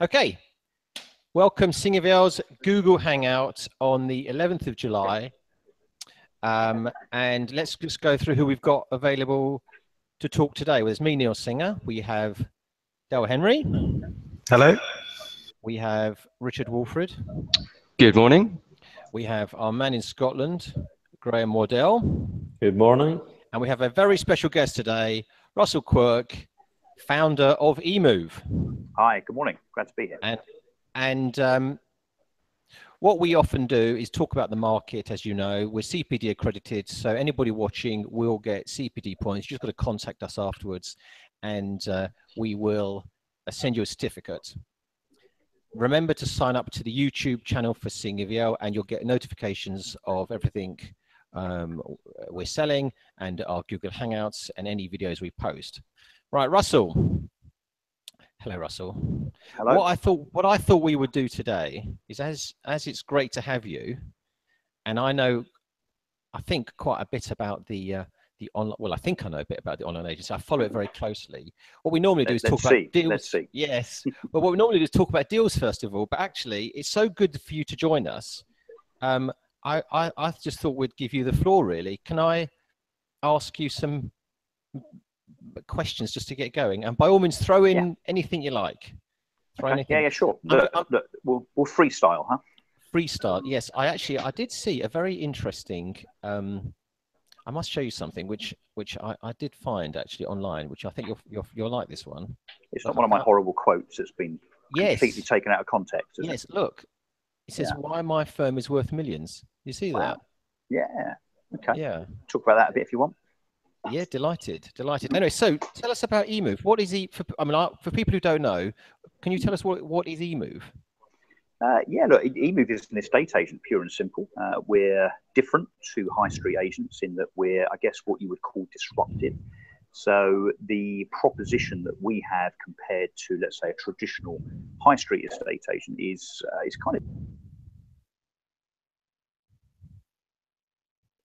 Okay, welcome Singer Vielle's Google Hangout on the 11th of July. Um, and let's just go through who we've got available to talk today. Well, there's me, Neil Singer. We have Dale Henry. Hello. We have Richard Walford. Good morning. We have our man in Scotland, Graham Wardell. Good morning. And we have a very special guest today, Russell Quirk, founder of emoov. Hi, good morning. Glad to be here. And, and um, what we often do is talk about the market, as you know. We're CPD accredited, so anybody watching will get CPD points. You've just got to contact us afterwards, and uh, we will uh, send you a certificate. Remember to sign up to the YouTube channel for Singer Vielle, and you'll get notifications of everything um, we're selling and our Google Hangouts and any videos we post. Right, Russell. Hello, Russell. Hello. What I thought, what I thought we would do today is, as as it's great to have you, and I know, I think quite a bit about the uh, the online. Well, I think I know a bit about the online agency. I follow it very closely. What we normally do is talk let's about see. deals. Let's see. Yes. well, what we normally do is talk about deals first of all. But actually, it's so good for you to join us. Um, I, I I just thought we'd give you the floor. Really, can I ask you some questions just to get going? And by all means, throw in Yeah. anything you like. Throw Okay, anything. Yeah, yeah, sure. I'm- Look, I'm- look, we'll, we'll freestyle, huh? freestyle yes i actually i did see a very interesting um i must show you something which which i, I did find actually online which i think you'll, you'll you'll like this one It's not one of my horrible quotes that's been yes completely taken out of context. is it? yes look it says Yeah. why my firm is worth millions you see that Yeah. Okay. yeah Talk about that a bit if you want. Yeah delighted delighted. anyway so tell us about emoov. What is e for i mean for people who don't know can you tell us what what is emoov? Uh, yeah, look, emoov is an estate agent, pure and simple. Uh, we're different to high street agents in that we're, I guess, what you would call disruptive. So the proposition that we have compared to, let's say, a traditional high street estate agent is uh, is kind of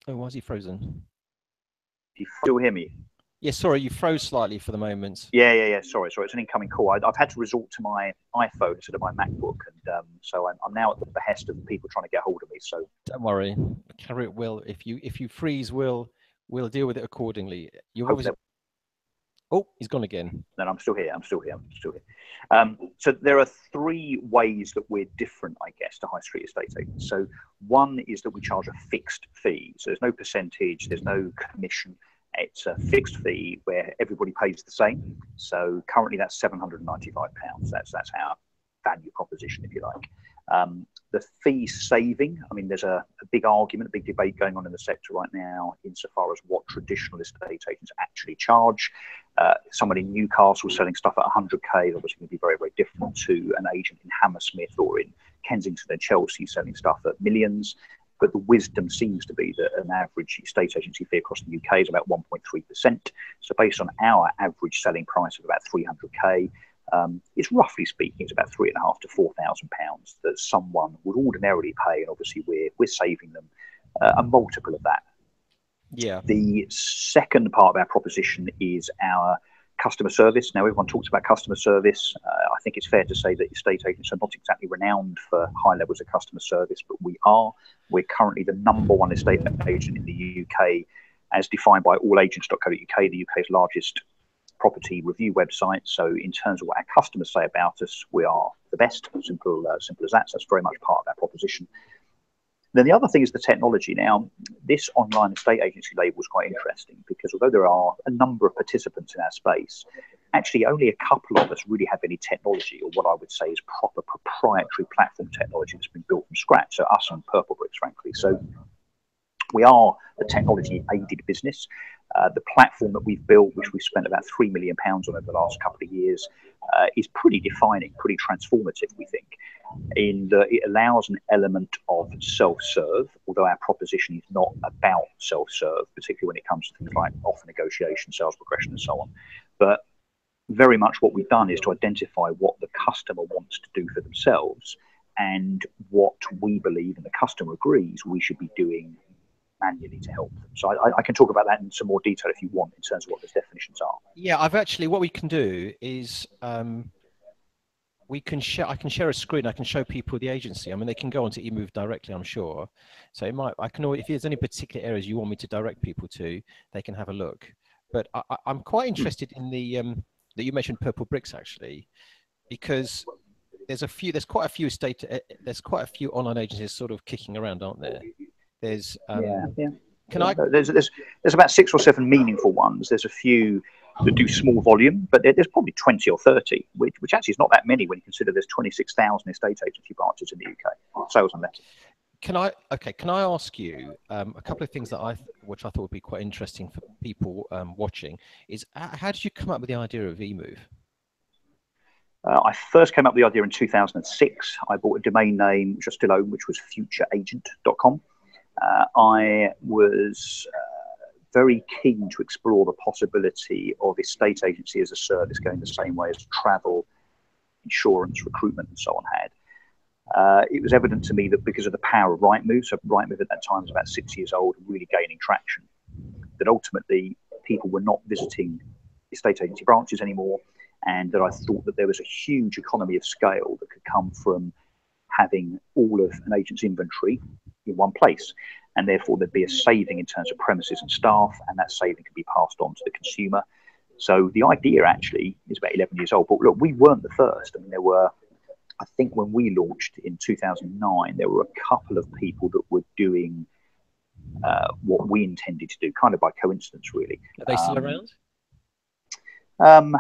oh why is he frozen you still hear me? yeah sorry you froze slightly for the moment Yeah, yeah, yeah. Sorry, sorry. It's an incoming call. I, I've had to resort to my iPhone instead of my MacBook, and um, so I'm, I'm now at the behest of people trying to get hold of me. So Don't worry, carry it will. If you if you freeze, we'll we'll deal with it accordingly. You obviously. Oh, he's gone again. then I'm still here. I'm still here. I'm still here. Um, so there are three ways that we're different, I guess, to high street estate agents. So one is that we charge a fixed fee. So there's no percentage, there's no commission. It's a fixed fee where everybody pays the same. So currently that's 795 pounds. That's that's our value proposition, if you like. Um, the fee saving, I mean, there's a, a big argument, a big debate going on in the sector right now insofar as what traditional estate agents actually charge. Uh, someone in Newcastle selling stuff at 100k is obviously going to be very, very different to an agent in Hammersmith or in Kensington and Chelsea selling stuff at millions. But the wisdom seems to be that an average estate agency fee across the UK is about 1.3%. So, based on our average selling price of about 300k, um, it's roughly speaking, it's about three and a half to four thousand pounds that someone would ordinarily pay, and obviously we're we're saving them uh, a multiple of that. Yeah. The second part of our proposition is our customer service. Now, everyone talks about customer service. Uh, I think it's fair to say that estate agents are not exactly renowned for high levels of customer service, but we are. We're currently the number one estate agent in the UK, as defined by allagents.co.uk, the UK's largest property review website. So, in terms of what our customers say about us, we are the best. Simple, uh, simple as that. So, that's very much part of our proposition. Then the other thing is the technology. Now, this online estate agency label is quite interesting because although there are a number of participants in our space, actually only a couple of us really have any technology or what I would say is proper proprietary platform technology that's been built from scratch. So us and Purplebricks, frankly. So we are a technology aided business. Uh, the platform that we've built, which we've spent about three million pounds on over the last couple of years, uh, is pretty defining, pretty transformative. We think, in that it allows an element of self-serve, although our proposition is not about self-serve, particularly when it comes to things like offer negotiation, sales progression, and so on. But very much what we've done is to identify what the customer wants to do for themselves and what we believe and the customer agrees we should be doing manually to help them. So I, I, can talk about that in some more detail if you want in terms of what those definitions are. Yeah, I've actually what we can do is um, we can share. I can share a screen. I can show people the agency. I mean, they can go onto emoov directly. I'm sure. So it might. I can. If there's any particular areas you want me to direct people to, they can have a look. But I, am quite hmm. interested in the um, that you mentioned Purplebricks actually, because there's a few. There's quite a few state. Uh, there's quite a few online agencies sort of kicking around, aren't there? There's. Um, yeah. Yeah. Can I? There's, there's there's about six or seven meaningful ones. There's a few that do small volume, but there's probably 20 or 30, which, which actually is not that many when you consider there's 26,000 estate agency branches in the UK, sales and letters. Can I okay? Can I ask you um, a couple of things that I, which I thought would be quite interesting for people um, watching, is uh, how did you come up with the idea of emoov? Uh, I first came up with the idea in 2006. I bought a domain name, which I still own, which was futureagent.com. Uh, I was uh, very keen to explore the possibility of estate agency as a service going the same way as travel, insurance, recruitment, and so on had. Uh, it was evident to me that because of the power of Rightmove, so Rightmove at that time was about six years old and really gaining traction, that ultimately people were not visiting estate agency branches anymore, and that I thought that there was a huge economy of scale that could come from having all of an agent's inventory in one place and therefore there'd be a saving in terms of premises and staff, and that saving could be passed on to the consumer. So the idea actually is about 11 years old. But look, we weren't the first. I mean, there were, I think when we launched in 2009, there were a couple of people that were doing uh, what we intended to do, kind of by coincidence, really. Are they still um, around? Um,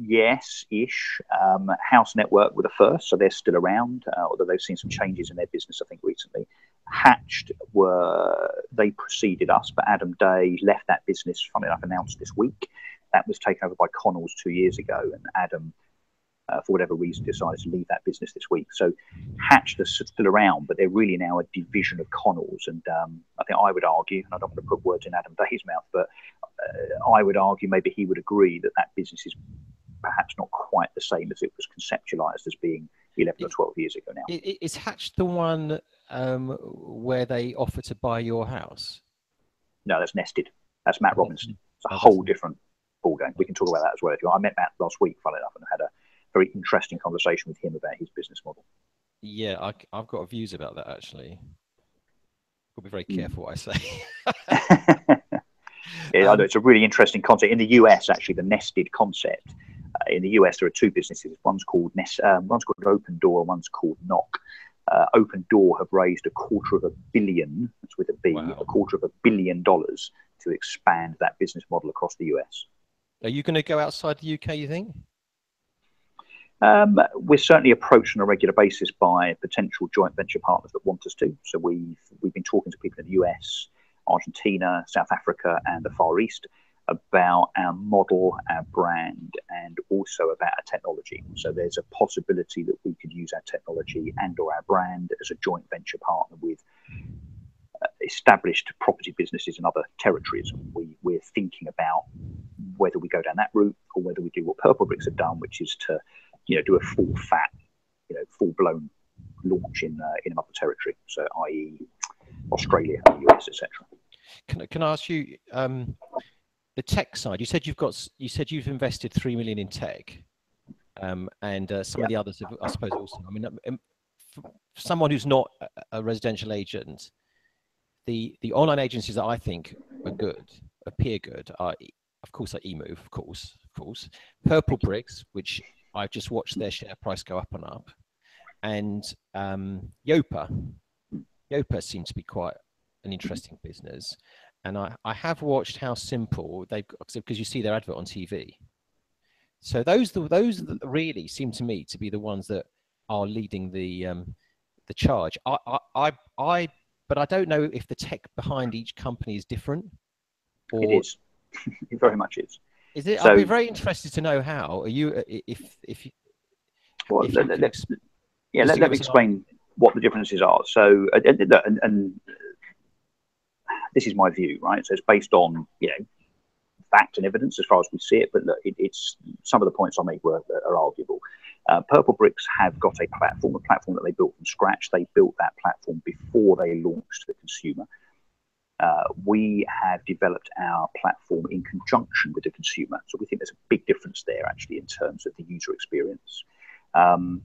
yes, ish. Um, House Network were the first, so they're still around, uh, although they've seen some changes in their business, I think, recently. Hatched were they preceded us, but Adam Day left that business. Funny enough, announced this week that was taken over by Connells two years ago, and Adam, uh, for whatever reason, decided to leave that business this week. So Hatched are still around, but they're really now a division of Connells. And um, I think I would argue, and I don't want to put words in Adam Day's mouth, but uh, I would argue maybe he would agree that that business is perhaps not quite the same as it was conceptualized as being 11 or 12 years ago now. Is Hatch the one um, where they offer to buy your house? No, that's Nested. That's Matt Robinson. It's a whole different ballgame. We can talk about that as well if you want. I met Matt last week, funny enough, and had a very interesting conversation with him about his business model. Yeah, I, have got views about that actually. I'll be very hmm. careful what I say. yeah, um, it's a really interesting concept. In the US, actually, the nested concept. Uh, in the US, there are two businesses. One's called Nest, um, one's called Opendoor, one's called Knock uh, Opendoor have raised a quarter of a billion, that's with a B, wow. a quarter of a billion dollars to expand that business model across the US. Are you going to go outside the UK, you think? Um, we're certainly approached on a regular basis by potential joint venture partners that want us to. So we've we've been talking to people in the US, Argentina, South Africa, and the Far East about our model, our brand, and also about our technology. So there's a possibility that we could use our technology and or our brand as a joint venture partner with uh, established property businesses in other territories. We, we're thinking about whether we go down that route or whether we do what Purplebricks have done, which is to, you know, do a full fat, you know, full blown launch in uh, in another territory. So, i.e., Australia, US, etc. Can, can I ask you? Um, the tech side, you said you've got, you said you've invested three million in tech, um, and uh, some yeah. of the others, have, I suppose, also. I mean, um, um someone who's not a residential agent, the the online agencies that I think are good, appear good, are of course are emoov, of course, of course, Purplebricks, which I've just watched their share price go up and up, and um, Yopa. Yopa seems to be quite an interesting business and I, I have watched HouseSimple they've got because you see their advert on TV. So those those really seem to me to be the ones that are leading the um, the charge. I, I I but I don't know if the tech behind each company is different. Or... It is. it very much is. Is it? So, I'd be very interested to know how. Are you uh, if if you? Well, if let, let, yeah, let, let me explain what the differences are. So, and, and, and this is my view, right? So it's based on you know fact and evidence as far as we see it, but look, it, it's some of the points I made were are arguable. Uh, Purplebricks have got a platform, a platform that they built from scratch. They built that platform before they launched to the consumer. Uh, we have developed our platform in conjunction with the consumer. So we think there's a big difference there actually in terms of the user experience. Um,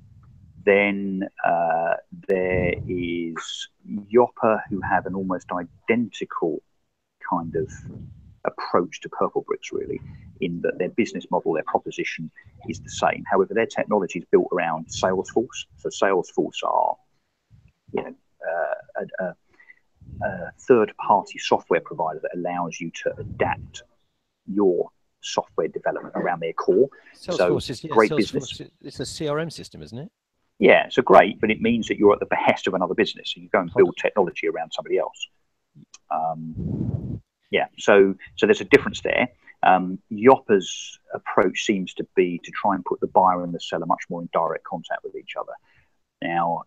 then uh, there is Yopa, who have an almost identical kind of approach to Purplebricks, really, in that their business model, their proposition is the same. However, their technology is built around Salesforce. So Salesforce are, you know, uh, a, a, a third-party software provider that allows you to adapt your software development around their core. Salesforce so is, yeah, great Salesforce, business. It's a CRM system, isn't it? Yeah, so great, but it means that you're at the behest of another business. So you go and build technology around somebody else. Um, yeah, so so there's a difference there. Um, Yopa's approach seems to be to try and put the buyer and the seller much more in direct contact with each other. Now,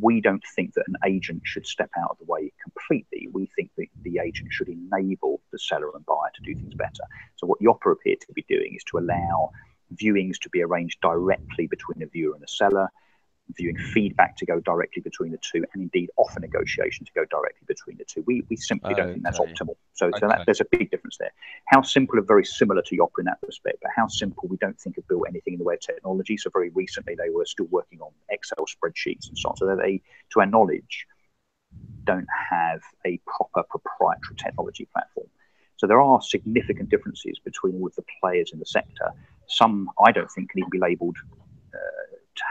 we don't think that an agent should step out of the way completely. We think that the agent should enable the seller and buyer to do things better. So, what Yopa appeared to be doing is to allow viewings to be arranged directly between a viewer and a seller, viewing feedback to go directly between the two, and indeed offer negotiation to go directly between the two. We, we simply don't think that's optimal. So, okay. so that, there's a big difference there. HouseSimple are very similar to Yopa in that respect, but HouseSimple we don't think have built anything in the way of technology. So very recently they were still working on Excel spreadsheets and so on. So they, to our knowledge, don't have a proper proprietary technology platform. So there are significant differences between all of the players in the sector. Some I don't think can even be labelled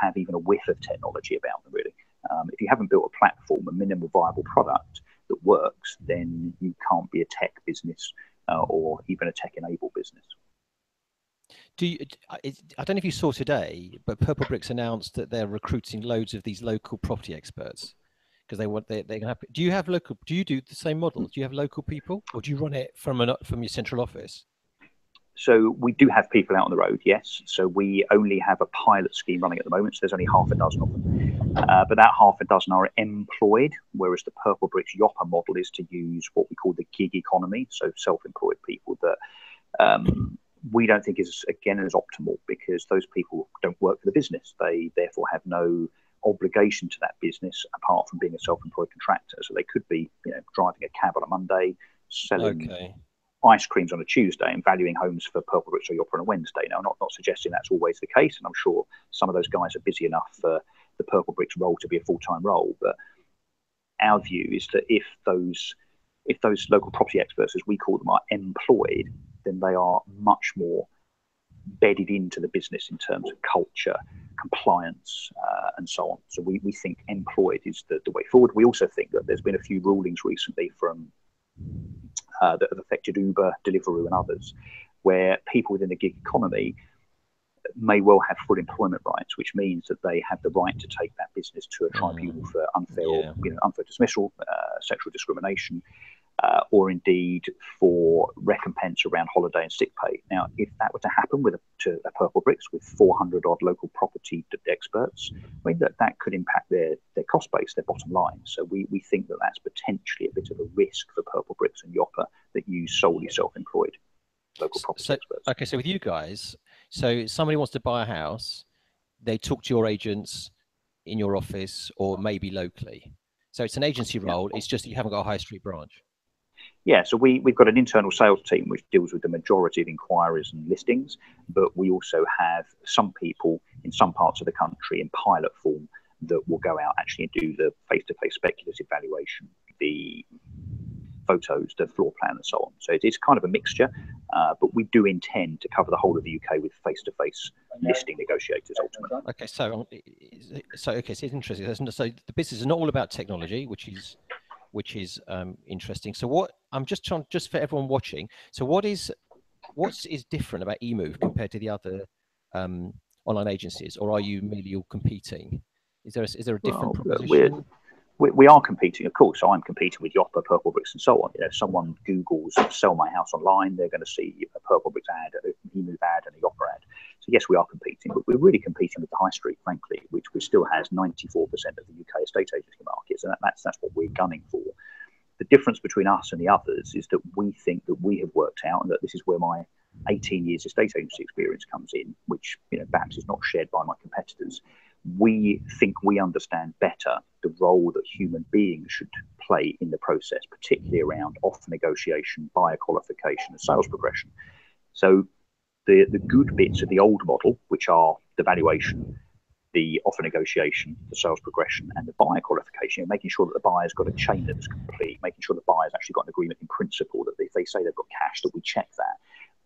have even a whiff of technology about them, really. Um, if you haven't built a platform, a minimal viable product that works, then you can't be a tech business uh, or even a tech enabled business. Do you, I don't know if you saw today, but Purplebricks announced that they're recruiting loads of these local property experts because they want they they have. Do you have local? Do you do the same model? Do you have local people, or do you run it from an from your central office? So we do have people out on the road, yes. So we only have a pilot scheme running at the moment. So there's only half a dozen of them. Uh, but that half a dozen are employed, whereas the Purple Bricks Yopa model is to use what we call the gig economy, so self-employed people that um, we don't think is again as optimal because those people don't work for the business. They therefore have no obligation to that business apart from being a self-employed contractor. So they could be, you know, driving a cab on a Monday, selling. Okay ice creams on a Tuesday and valuing homes for Purple Purplebricks or Yopa on a Wednesday. Now, I'm not, not suggesting that's always the case, and I'm sure some of those guys are busy enough for the Purplebricks role to be a full time role. But our view is that if those if those local property experts, as we call them, are employed, then they are much more bedded into the business in terms of culture, compliance, uh, and so on. So we, we think employed is the, the way forward. We also think that there's been a few rulings recently from uh, that have affected Uber, Deliveroo, and others, where people within the gig economy may well have full employment rights, which means that they have the right to take that business to a tribunal mm. for unfair, yeah. you know, unfair dismissal, uh, sexual discrimination, uh, or indeed for recompense around holiday and sick pay. Now, if that were to happen with a, to a Purplebricks with 400 odd local property experts, I mean that that could impact their their cost base, their bottom line. So we, we think that that's potentially a bit of a risk for Purplebricks and Yopa that use solely self-employed local property so, experts. Okay, so with you guys, so somebody wants to buy a house, they talk to your agents in your office or maybe locally. So it's an agency role. It's just you haven't got a high street branch. Yeah, so we, we've got an internal sales team which deals with the majority of inquiries and listings, but we also have some people in some parts of the country in pilot form that will go out actually and do the face to face speculative valuation, the photos, the floor plan, and so on. So it is kind of a mixture, uh, but we do intend to cover the whole of the UK with face to face listing negotiators ultimately. Okay, so so okay, so it's interesting. So the business is not all about technology, which is which is um, interesting. So what I'm just trying, just for everyone watching. So what is what is different about emoov compared to the other um, online agencies, or are you merely all competing? Is there a, is there a different well, proposition? we, we are competing, of course. I'm competing with Yopa, Purplebricks, and so on. You know, if someone Google's "sell my house" online, they're going to see a Purplebricks ad, an emoov ad, and a Yopa ad. So yes, we are competing, but we're really competing with the high street, frankly, which, which still has 94% of the UK estate agency markets, and that, that's that's what we're gunning for. The difference between us and the others is that we think that we have worked out, and that this is where my 18 years estate agency experience comes in, which you know perhaps is not shared by my competitors we think we understand better the role that human beings should play in the process, particularly around offer negotiation, buyer qualification, and sales progression. So, the, the good bits of the old model, which are the valuation, the offer negotiation, the sales progression, and the buyer qualification, making sure that the buyer's got a chain that's complete, making sure the buyer's actually got an agreement in principle that if they say they've got cash, that we check that.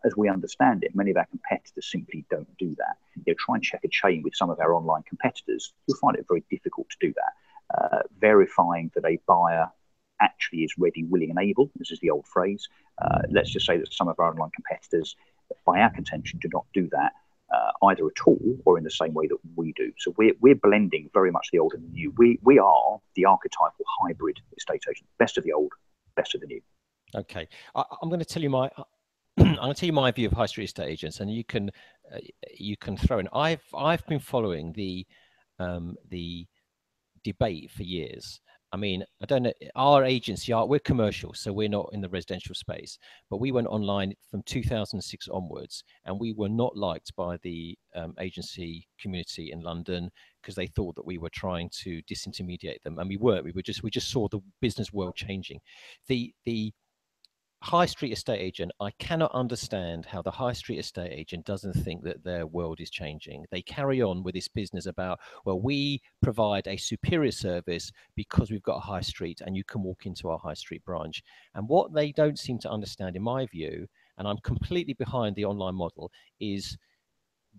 As we understand it, many of our competitors simply don't do that. You know, try and check a chain with some of our online competitors, you'll find it very difficult to do that. Uh, verifying that a buyer actually is ready, willing, and able. This is the old phrase. Uh, let's just say that some of our online competitors, by our contention, do not do that uh, either at all or in the same way that we do. So we're, we're blending very much the old and the new. We, we are the archetypal hybrid estate agent, best of the old, best of the new. Okay, I, am going to tell you my. I'm going to tell you my view of high street estate agents, and you can uh, you can throw in. I've I've been following the um, the debate for years I mean, I don't know. Our agency, are we're commercial, so we're not in the residential space. But we went online from 2006 onwards, and we were not liked by the um, agency community in London because they thought that we were trying to disintermediate them, and we weren't. We were just we just saw the business world changing. The the high street estate agent, I cannot understand how the high street estate agent doesn't think that their world is changing. They carry on with this business about, well, we provide a superior service because we've got a high street and you can walk into our high street branch. And what they don't seem to understand, in my view, and I'm completely behind the online model, is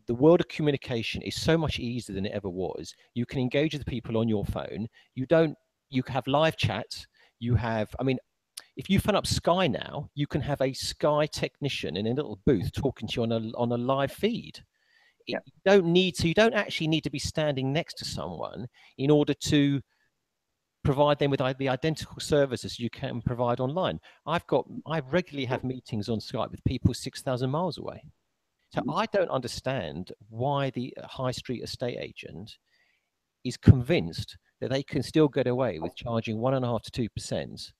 the world of communication is so much easier than it ever was. You can engage with people on your phone. You don't, you have live chat. You have, I mean, if you phone up Sky now, you can have a Sky technician in a little booth talking to you on a on a live feed. Yeah. You don't need to. You don't actually need to be standing next to someone in order to provide them with the identical services you can provide online. I've got. I regularly have meetings on Skype with people six thousand miles away. So mm-hmm. I don't understand why the high street estate agent is convinced that they can still get away with charging one and a half to two percent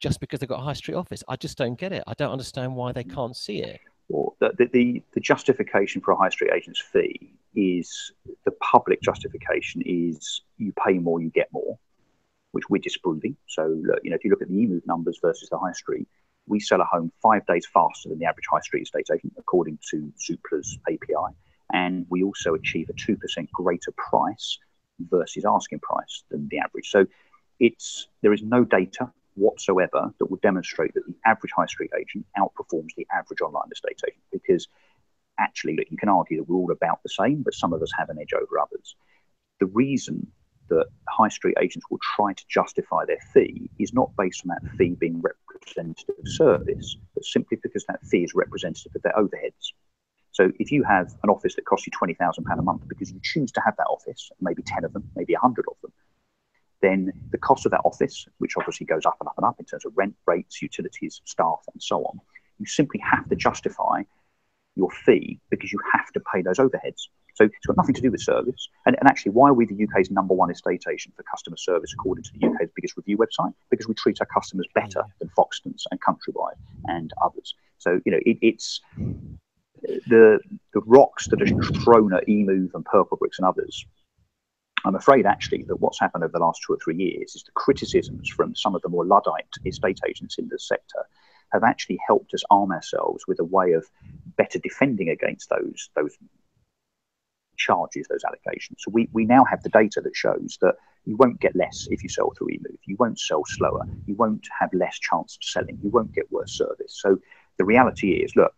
just because they've got a high street office. I just don't get it. I don't understand why they mm. can't see it. Well, the, the, the justification for a high street agent's fee is the public justification is you pay more, you get more, which we're disproving. So, you know, if you look at the emoov numbers versus the high street, we sell a home five days faster than the average high street estate agent, according to Zoopla's API. And we also achieve a 2% greater price versus asking price than the average. So it's there is no data whatsoever that will demonstrate that the average high street agent outperforms the average online estate agent because actually look, you can argue that we're all about the same, but some of us have an edge over others. The reason that high street agents will try to justify their fee is not based on that fee being representative of service, but simply because that fee is representative of their overheads. So if you have an office that costs you £20,000 a month because you choose to have that office, maybe 10 of them, maybe 100 of them, then the cost of that office, which obviously goes up and up and up in terms of rent rates, utilities, staff, and so on, you simply have to justify your fee because you have to pay those overheads. So it's got nothing to do with service. And, and actually, why are we the UK's number one estate agent for customer service according to the UK's biggest review website? Because we treat our customers better than Foxtons and Countrywide and others. So, you know, it, it's the the rocks that are thrown at emoov and Purplebricks and others I'm afraid actually that what's happened over the last two or three years is the criticisms from some of the more Luddite estate agents in the sector have actually helped us arm ourselves with a way of better defending against those those charges, those allegations. So we, we now have the data that shows that you won't get less if you sell through emoov. You won't sell slower. You won't have less chance of selling. You won't get worse service. So the reality is, look,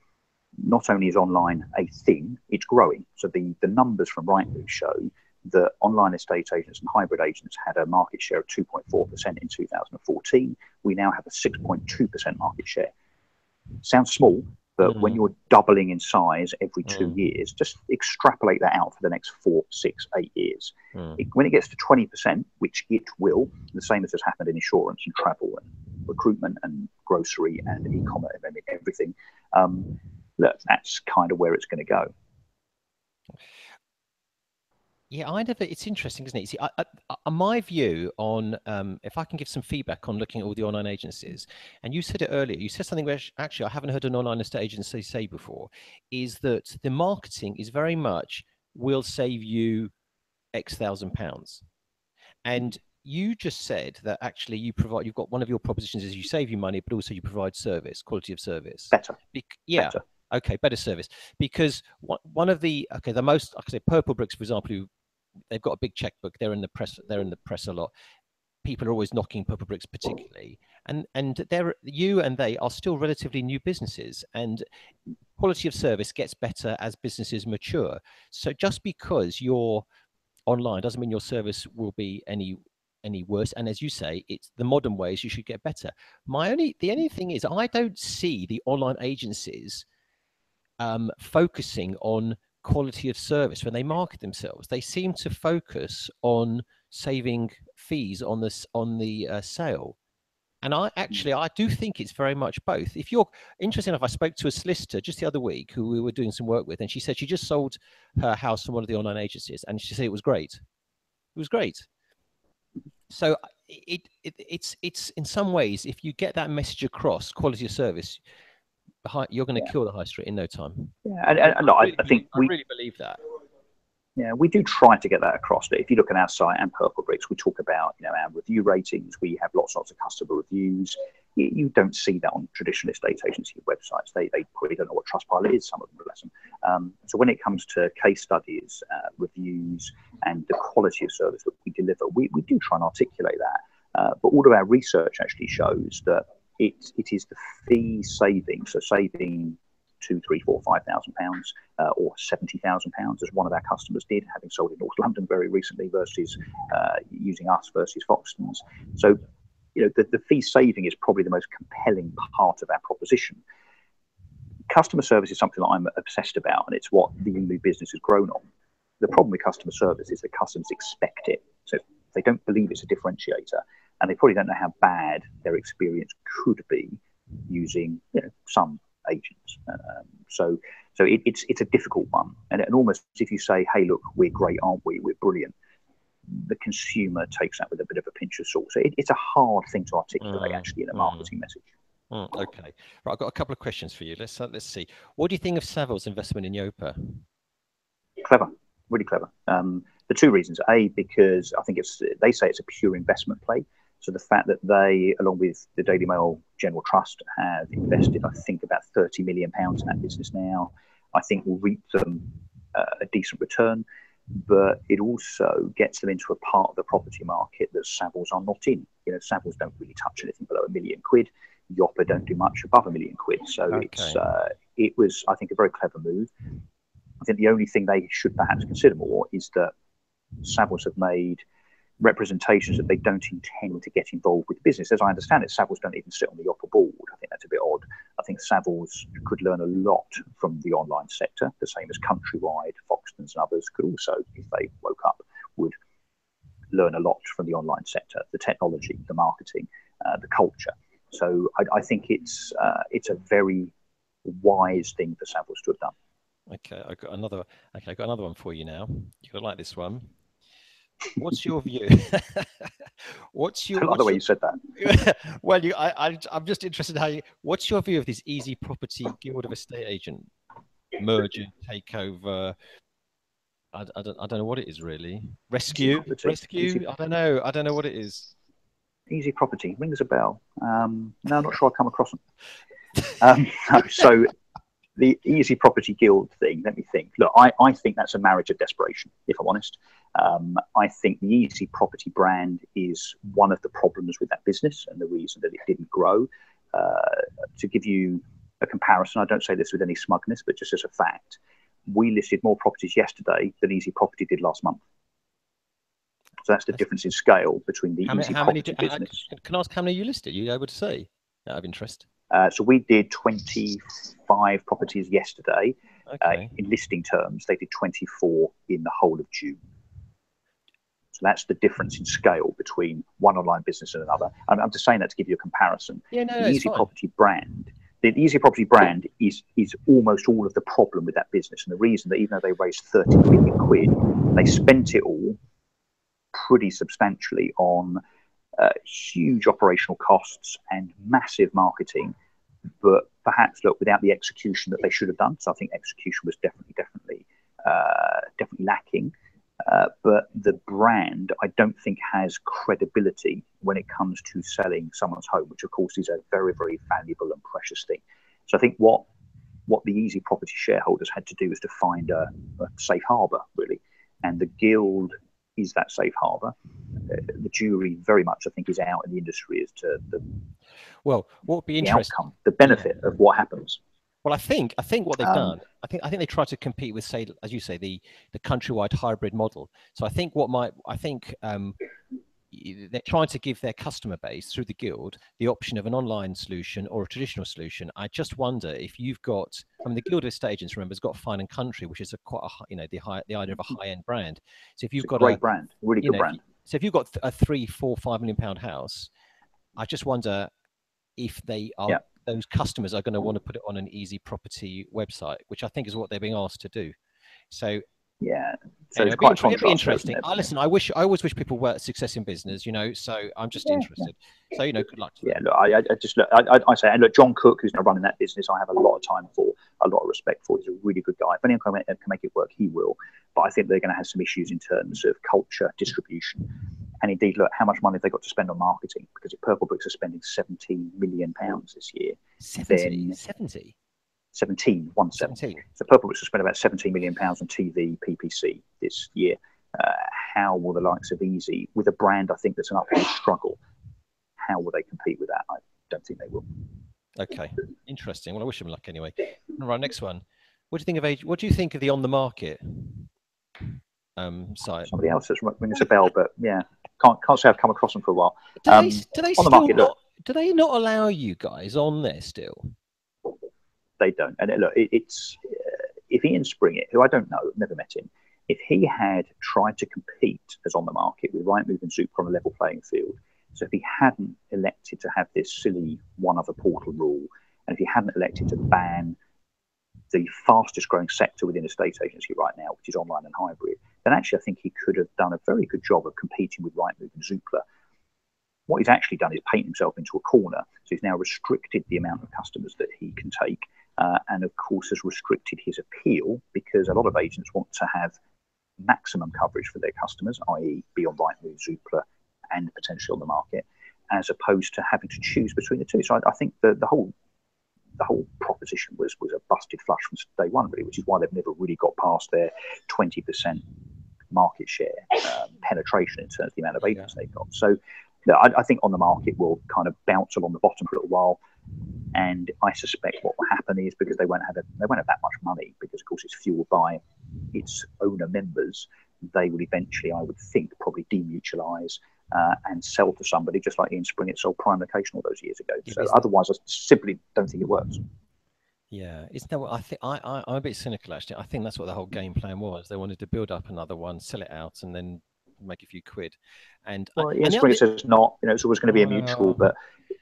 not only is online a thing, it's growing. So the, the numbers from Rightmove show that online estate agents and hybrid agents had a market share of 2.4% in 2014. We now have a 6.2% market share. Sounds small, but mm. when you're doubling in size every two mm. years, just extrapolate that out for the next four, six, eight years. Mm. It, when it gets to 20%, which it will, the same as has happened in insurance and travel and recruitment and grocery and e-commerce and everything, um, look, that's kind of where it's going to go. Yeah, I never. It's interesting, isn't it? See, I, I, my view on um, if I can give some feedback on looking at all the online agencies, and you said it earlier. You said something which actually I haven't heard an online estate agency say before, is that the marketing is very much will save you X thousand pounds, and you just said that actually you provide. You've got one of your propositions is you save you money, but also you provide service, quality of service. Better. Be- yeah. Better Okay, better service because one of the okay the most like I say Purplebricks for example who they've got a big checkbook. They're in the press they're in the press a lot. People are always knocking Purplebricks, particularly. And and they're you and they are still relatively new businesses and quality of service gets better as businesses mature. So just because you're online doesn't mean your service will be any any worse. And as you say it's the modern ways you should get better. My only the only thing is i don't see the online agencies um, focusing on quality of service when they market themselves they seem to focus on saving fees on this on the uh, sale and I actually, I do think it's very much both. If you're interested enough, I spoke to a solicitor just the other week who we were doing some work with, and she said she just sold her house from one of the online agencies, and she said it was great. It was great. So it, it it's it's in some ways, if you get that message across, quality of service, you're going to yeah. kill the high street in no time. Yeah, and, and, and I, I, think I we really believe that. Yeah, we do try to get that across. But if you look at our site and Purplebricks, we talk about you know our review ratings. We have lots lots of customer reviews. You, you don't see that on traditional estate agency websites. They, they probably don't know what Trustpilot is. Some of them, bless them. Um, so when it comes to case studies, uh, reviews, and the quality of service that we deliver, we, we do try and articulate that. Uh, but all of our research actually shows that it, it is the fee saving, so saving two, three, four, five thousand pounds, uh, or seventy thousand pounds, as one of our customers did, having sold in North London very recently, versus uh, using us versus Foxtons. So, you know, the, the fee saving is probably the most compelling part of our proposition. Customer service is something that I'm obsessed about, and it's what the new business has grown on. The problem with customer service is that customers expect it, so they don't believe it's a differentiator, and they probably don't know how bad their experience could be using you know, some agents. Um, so so it, it's it's a difficult one, and, and almost if you say, "Hey, look, we're great, aren't we? We're brilliant," the consumer takes that with a bit of a pinch of salt. So it, it's a hard thing to articulate mm, actually in a mm. marketing mm, message. Mm, okay, right. I've got a couple of questions for you. Let's uh, let's see. What do you think of Savills' investment in Yopa? Clever, really clever. Um, the two reasons: a, because I think it's they say it's a pure investment play. So the fact that they, along with the Daily Mail General Trust, have invested, I think, about 30 million pounds in that business now, I think will reap them uh, a decent return. But it also gets them into a part of the property market that Savills are not in. You know, Savills don't really touch anything below a million quid. Yopa don't do much above a million quid. So okay. it's uh, it was, I think, a very clever move. I think the only thing they should perhaps consider more is that Savills have made representations that they don't intend to get involved with business. As I understand it, Savills don't even sit on the Yopa board. I think that's a bit odd. I think Savills could learn a lot from the online sector, the same as Countrywide, Foxtons, and others could also, if they woke up, would learn a lot from the online sector, the technology, the marketing, uh, the culture. So I, I think it's uh, it's a very wise thing for Savills to have done. Okay, I got another. Okay, I got another one for you now. You're gonna like this one. What's your view? what's your? I love the way you said that. well, you, I, I, I'm just interested how you. What's your view of this Easy Property Guild of Estate Agent merger, takeover? I, I don't, I don't know what it is really. Rescue, rescue. Easy. I don't know. I don't know what it is. Easy Property rings a bell. Um, no, I'm not sure I come across them. Um, no, so the Easy Property Guild thing, let me think. Look, I, I think that's a marriage of desperation, if I'm honest. Um, I think the Easy Property brand is one of the problems with that business and the reason that it didn't grow. Uh, to give you a comparison, I don't say this with any smugness, but just as a fact, we listed more properties yesterday than Easy Property did last month. So that's the difference in scale between the how Easy many, Property do, business. Can I ask how many you listed? You able to say out of interest? Uh, so we did 25 properties yesterday. Uh, okay. Uh, in listing terms, they did 24 in the whole of June. So that's the difference in scale between one online business and another. I'm, I'm just saying that to give you a comparison. Yeah, no, the Easy Property brand, the Easy Property brand is is almost all of the problem with that business, and the reason that even though they raised 30 million quid, they spent it all pretty substantially on uh, huge operational costs and massive marketing, but perhaps look without the execution that they should have done. So I think execution was definitely, definitely, uh, definitely lacking. Uh, but the brand, I don't think, has credibility when it comes to selling someone's home, which of course is a very, very valuable and precious thing. So I think what what the easy property shareholders had to do was to find a, a safe harbour, really. And the guild is that safe harbour. Uh, the jury very much, I think, is out in the industry as to the well, what would be the interesting, outcome, the benefit of what happens. well, I think I think what they've Um, done, I think I think they try to compete with, say, as you say, the the countrywide hybrid model. So I think what might I think um, they're trying to give their customer base through the guild the option of an online solution or a traditional solution. I just wonder if you've got, I mean, the Guild of Estate Agents, remember, has got Fine and Country, which is a quite a you know the high the idea of a mm-hmm. high end brand. So if you've It's a got great a brand, really good know, brand. so if you've got a three, four, five million pound house, I just wonder if they are Yeah. those customers are going to want to put it on an easy property website, which I think is what they're being asked to do. So Yeah. So anyway, it's it'd, be, quite it'd be interesting. it? I listen. I wish I always wish people were success in business, you know. So I'm just Yeah, yeah. interested. So you know, good luck. To Yeah, them. look, I, I I just look, I, I- I say, and look, John Cook, who's now running that business, I have a lot of time for, a lot of respect for. He's a really good guy. If anyone can make, can make it work, he will. But I think they're going to have some issues in terms of culture, distribution, and indeed, look, how much money have they got to spend on marketing? Because if Purplebricks are spending 17 million pounds this year, 70, then- 70, 17, one seven. 17. So Purplebricks have spent about 17 million pounds on TV, PPC this year. Uh, how will the likes of Easy, with a brand I think that's an uphill struggle, how will they compete with that? I don't think they will. Okay, interesting. Well, I wish them luck anyway. All right, next one. What do you think of age? What do you think of the on the market um, site? Somebody else that's ringing us a bell, but yeah, can't can't say I've come across them for a while. Do Um, they, do they on still the market, look. not, do they not allow you guys on there still? They don't. And look, it, it's uh, if Ian Springett, who I don't know, never met him, if he had tried to compete as on the market with Rightmove and Zoop on a level playing field, so if he hadn't elected to have this silly one other portal rule, and if he hadn't elected to ban the fastest growing sector within a state agency right now, which is online and hybrid, then actually I think he could have done a very good job of competing with Rightmove and Zoopla. What he's actually done is paint himself into a corner. So he's now restricted the amount of customers that he can take, uh, and of course has restricted his appeal because a lot of agents want to have maximum coverage for their customers, i.e., be on Rightmove, Zoopla, and potentially on the market, as opposed to having to choose between the two. So I, I think the, the whole the whole proposition was was a busted flush from day one, really, which is why they've never really got past their twenty percent market share um, penetration in terms of the amount of agents they've got. So I, I think on the market will kind of bounce along the bottom for a little while. And I suspect what will happen is because they won't have a, they won't have that much money because of course it's fueled by its owner members. They will eventually, I would think, probably demutualise uh, and sell to somebody just like Ian it sold Prime Location all those years ago. So isn't- otherwise, I simply don't think it works. Yeah, that what I think? I, I I'm a bit cynical actually. I think that's what the whole game plan was. They wanted to build up another one, sell it out, and then make a few quid. And Well, and Ian the Springett other- says not. You know, it's always going to be a mutual, Oh. but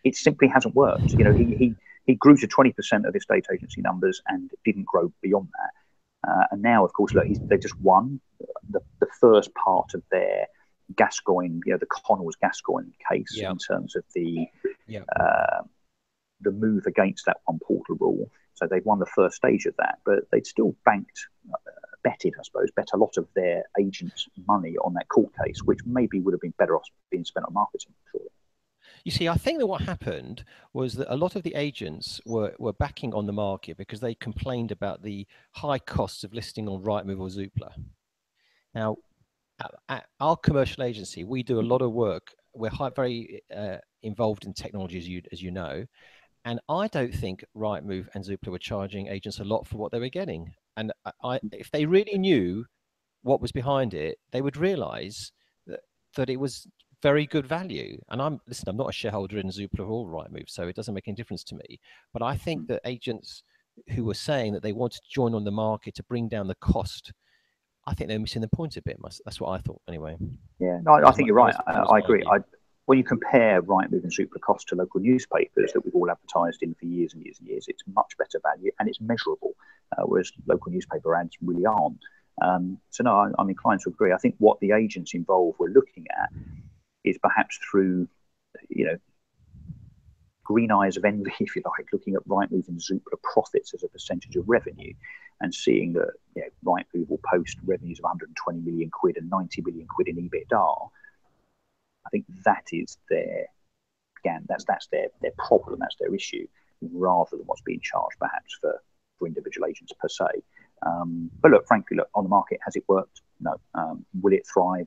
it simply hasn't worked. You know, he he, he grew to twenty percent of estate agency numbers and didn't grow beyond that. Uh, and now, of course, look, he's, they've just won the, the first part of their Gascoigne, you know, the Connells Gascoigne case Yeah. in terms of the Yeah. uh, the move against that one portal rule. So they've won the first stage of that, but they'd still banked, uh, betted, I suppose, bet a lot of their agents' money on that court case, which maybe would have been better off being spent on marketing. Surely. You see, I think that what happened was that a lot of the agents were, were backing on the market because they complained about the high costs of listing on Rightmove or Zoopla. Now, at, our commercial agency, we do a lot of work. We're very uh, involved in technology, as you as you know, and I don't think Rightmove and Zoopla were charging agents a lot for what they were getting. And I, if they really knew what was behind it, they would realise that that it was very good value. And I'm listen, I'm not a shareholder in Zoopla or Rightmove, so it doesn't make any difference to me. But I think mm. that agents who were saying that they wanted to join on the market to bring down the cost, I think they're missing the point a bit. That's what I thought anyway. Yeah, no, I, I think you're right. that was- that I, I agree. I, when you compare Rightmove and cost to local newspapers that we've all advertised in for years and years and years, it's much better value and it's measurable, uh, whereas local newspaper ads really aren't. Um, so no, I'm inclined to agree. I think what the agents involved were looking at is perhaps through, you know, green eyes of envy, if you like, looking at Rightmove and Zoopla profits as a percentage of revenue, and seeing that you know, Rightmove will post revenues of 120 million quid and 90 million quid in EBITDA. I think that is their again, that's that's their their problem, that's their issue, rather than what's being charged perhaps for for individual agents per se. Um, but look, frankly, look on the market, has it worked? No. Um, will it thrive?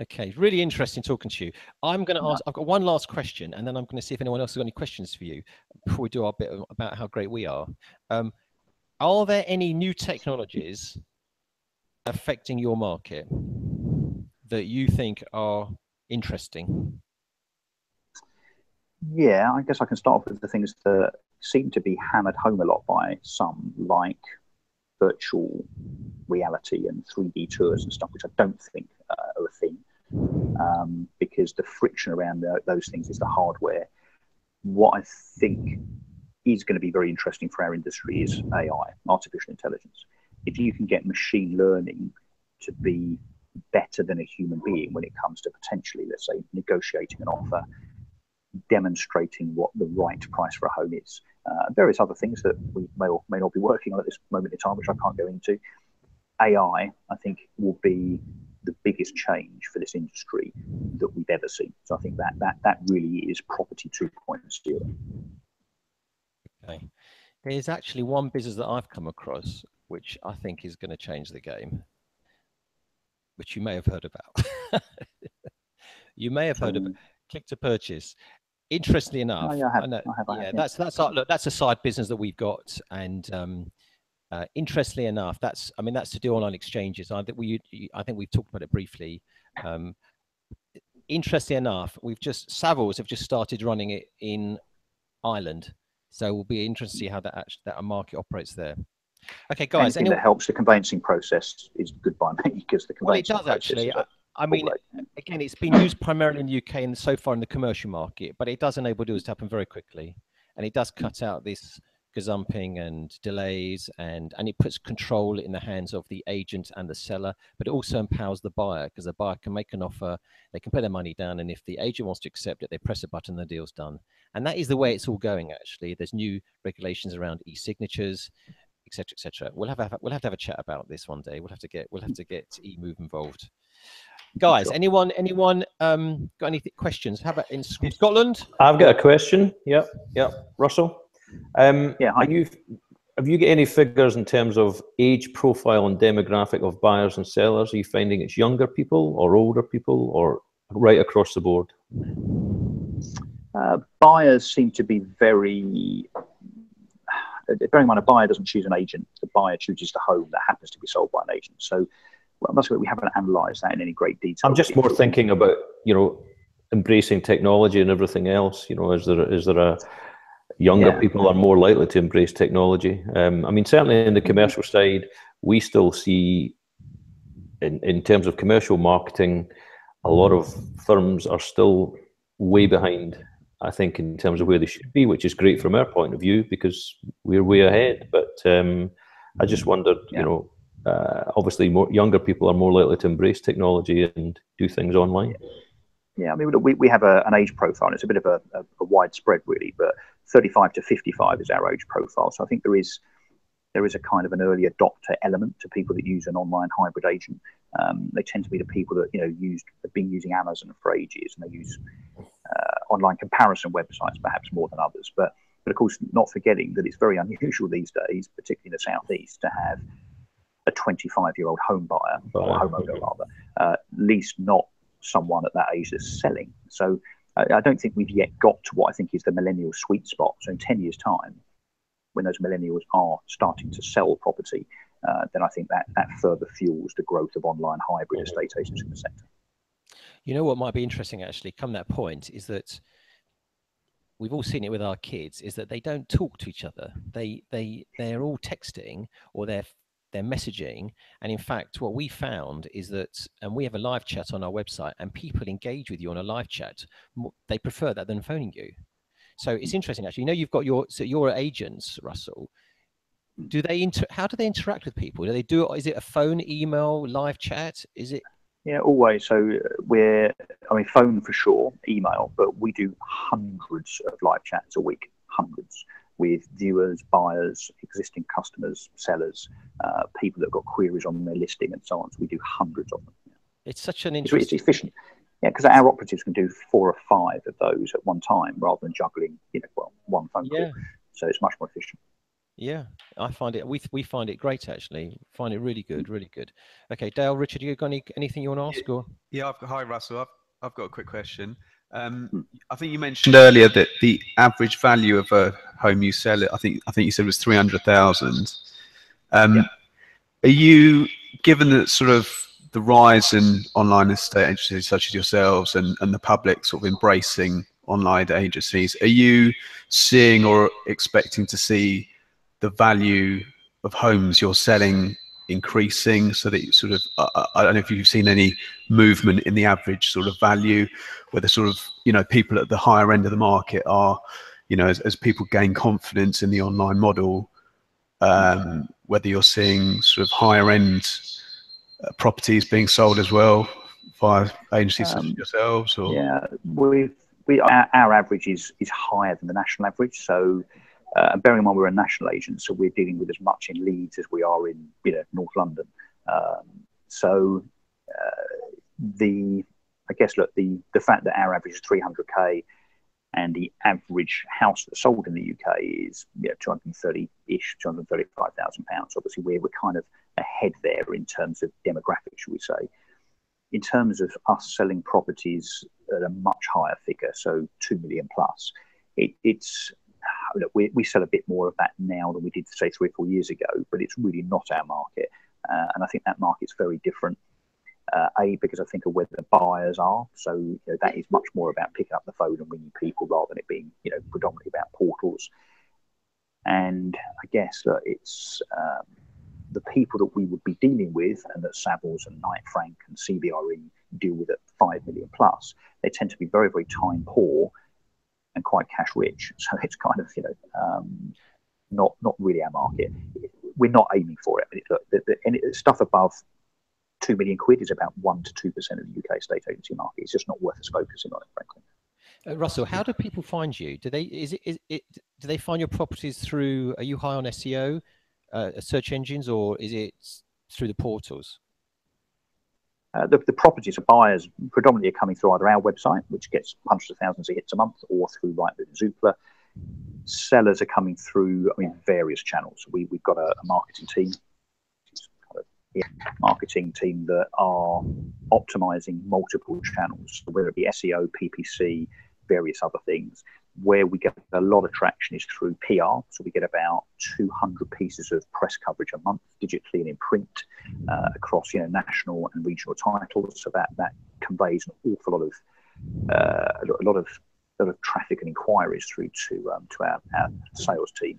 Okay, really interesting talking to you. I'm going to ask. I've got one last question, and then I'm going to see if anyone else has got any questions for you before we do our bit about how great we are. Um, are there any new technologies affecting your market that you think are interesting? Yeah, I guess I can start off with the things that seem to be hammered home a lot by some, like virtual reality and 3D tours and stuff, which I don't think uh, are a thing um, because the friction around the, those things is the hardware. What I think is going to be very interesting for our industry is AI, artificial intelligence. If you can get machine learning to be better than a human being when it comes to potentially, let's say, negotiating an offer, demonstrating what the right price for a home is, uh, various other things that we may or may not be working on at this moment in time, which I can't go into. AI, I think, will be the biggest change for this industry that we've ever seen. So I think that that that really is property 2.0. Okay. There's actually one business that I've come across which I think is going to change the game, which you may have heard about. you may have heard of. Click to purchase. Interestingly enough, oh, yeah, have, know, have, yeah, have, that's that's our, look, that's a side business that we've got, and um, uh, interestingly enough, that's I mean that's to do online exchanges. I think we I think we've talked about it briefly. Um, interestingly enough, we've just Savills have just started running it in Ireland, so we'll be interested to see how that actually, that market operates there. Okay, guys. Anything that helps the conveyancing process is good by me because the conveyancing well, it does actually. I, I mean, again, it's been used primarily in the UK and so far in the commercial market, but it does enable deals to happen very quickly, and it does cut out this gazumping and delays and and it puts control in the hands of the agent and the seller but it also empowers the buyer because the buyer can make an offer they can put their money down and if the agent wants to accept it they press a button the deal's done and that is the way it's all going actually there's new regulations around e-signatures etc etc we'll have a, we'll have to have a chat about this one day we'll have to get we'll have to get emoov involved guys sure. anyone anyone um got any questions how about in scotland i've got a question yep yep russell um, yeah, are you, have you got any figures in terms of age profile and demographic of buyers and sellers? Are you finding it's younger people or older people or right across the board? Uh, buyers seem to be very. Bearing in mind, a buyer doesn't choose an agent. The buyer chooses the home that happens to be sold by an agent. So, well, that's what we haven't analysed that in any great detail. I'm just more thinking about you know embracing technology and everything else. You know, is there is there a younger yeah. people are more likely to embrace technology. Um, I mean, certainly in the commercial side, we still see, in, in terms of commercial marketing, a lot of firms are still way behind, I think, in terms of where they should be, which is great from our point of view because we're way ahead. But um, I just wondered, yeah. you know, uh, obviously more younger people are more likely to embrace technology and do things online. Yeah, I mean, we, we have a, an age profile. It's a bit of a, a, a widespread, really, but 35 to 55 is our age profile. So I think there is there is a kind of an early adopter element to people that use an online hybrid agent. Um, they tend to be the people that you know used have been using Amazon for ages, and they use uh, online comparison websites perhaps more than others. But but of course, not forgetting that it's very unusual these days, particularly in the southeast, to have a 25 year old home buyer or homeowner rather, uh, at least not someone at that age that's selling. So I don't think we've yet got to what I think is the millennial sweet spot. So in 10 years' time, when those millennials are starting to sell property, uh, then I think that, that further fuels the growth of online hybrid estate agents in the sector. You know what might be interesting actually, come that point, is that we've all seen it with our kids, is that they don't talk to each other. They they they're all texting or they're they're messaging. And in fact, what we found is that, and we have a live chat on our website, and people engage with you on a live chat. They prefer that than phoning you. So it's mm. interesting, actually. You know, you've got your so your agents, Russell. Do they inter? How do they interact with people? Do they do? Is it a phone, email, live chat? Is it? Yeah, always. So uh, we're, I mean, phone for sure, email, but we do hundreds of live chats a week, hundreds with viewers, buyers, existing customers, sellers, uh, people that have got queries on their listing, and so on. So we do hundreds of them. It's such an interesting. It's, efficient. Yeah, because our operatives can do four or five of those at one time rather than juggling, you know, well, one phone call. So it's much more efficient. Yeah, I find it. We we find it great actually. Find it really good, really good. Okay, Dale, Richard, you got any anything you want to ask? Yeah, or yeah I've got, hi Russell. I've I've got a quick question. Um, I think you mentioned earlier that the average value of a home you sell it. I think I think you said was three hundred thousand. Um, yeah. Are you given that sort of the rise in online estate agencies such as yourselves and, and the public sort of embracing online agencies, are you seeing or expecting to see the value of homes you're selling increasing so that you sort of uh, i don't know if you've seen any movement in the average sort of value where the sort of you know people at the higher end of the market are you know as, as people gain confidence in the online model um, whether you're seeing sort of higher end uh, properties being sold as well via agencies um, such as yourselves or yeah we we our, our average is is higher than the national average. So uh, and bearing in mind we're a national agent, so we're dealing with as much in Leeds as we are in you know North London. Um, so uh, the I guess look the the fact that our average is 300k and the average house that's sold in the UK is you know, 230-ish, 235,000 pounds. Obviously, we're, we're kind of ahead there in terms of demographics, should we say. In terms of us selling properties at a much higher figure, so 2 million plus, it, it's look, we, we sell a bit more of that now than we did, say, three or four years ago, but it's really not our market. Uh, and I think that market's very different. Uh, a, because I think of where the buyers are. So you know, that is much more about picking up the phone and ringing people rather than it being you know predominantly about portals. And I guess that it's um, the people that we would be dealing with, and that Savills and Knight Frank and CBRE deal with at five million plus. They tend to be very very time poor and quite cash rich. So it's kind of you know um, not not really our market. We're not aiming for it. Look, the, the, stuff above two million quid is about one to two percent of the UK state agency market. It's just not worth us focusing on it, frankly. Uh, Russell, how do people find you? Do they is it, is it do they find your properties through? Are you high on SEO, uh, search engines, or is it through the portals? Uh, the, the, properties of buyers predominantly are coming through either our website, which gets hundreds of thousands of hits a month, or through Rightmove and Zoopla. Sellers are coming through, I mean, various channels. We, we've got a, a marketing team, kind of, yeah, marketing team that are optimizing multiple channels, whether it be SEO, PPC, various other things where we get a lot of traction is through PR. So we get about 200 pieces of press coverage a month, digitally and in print, uh, across you know national and regional titles. So that that conveys an awful lot of uh, a lot of a lot of traffic and inquiries through to um, to our, our sales team,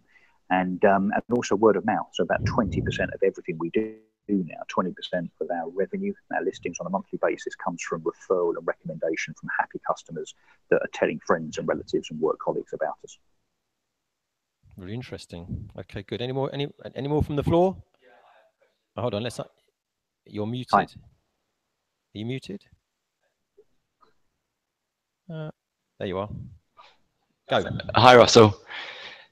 and um, and also word of mouth. So about 20% of everything we do do now. 20% of our revenue, our listings on a monthly basis comes from referral and recommendation from happy customers that are telling friends and relatives and work colleagues about us. Really interesting. Okay, good. Any more? Any any more from the floor? Oh, hold on. Let's. You're muted. Hi. Are you muted? Uh, there you are. Go. Hi, Russell.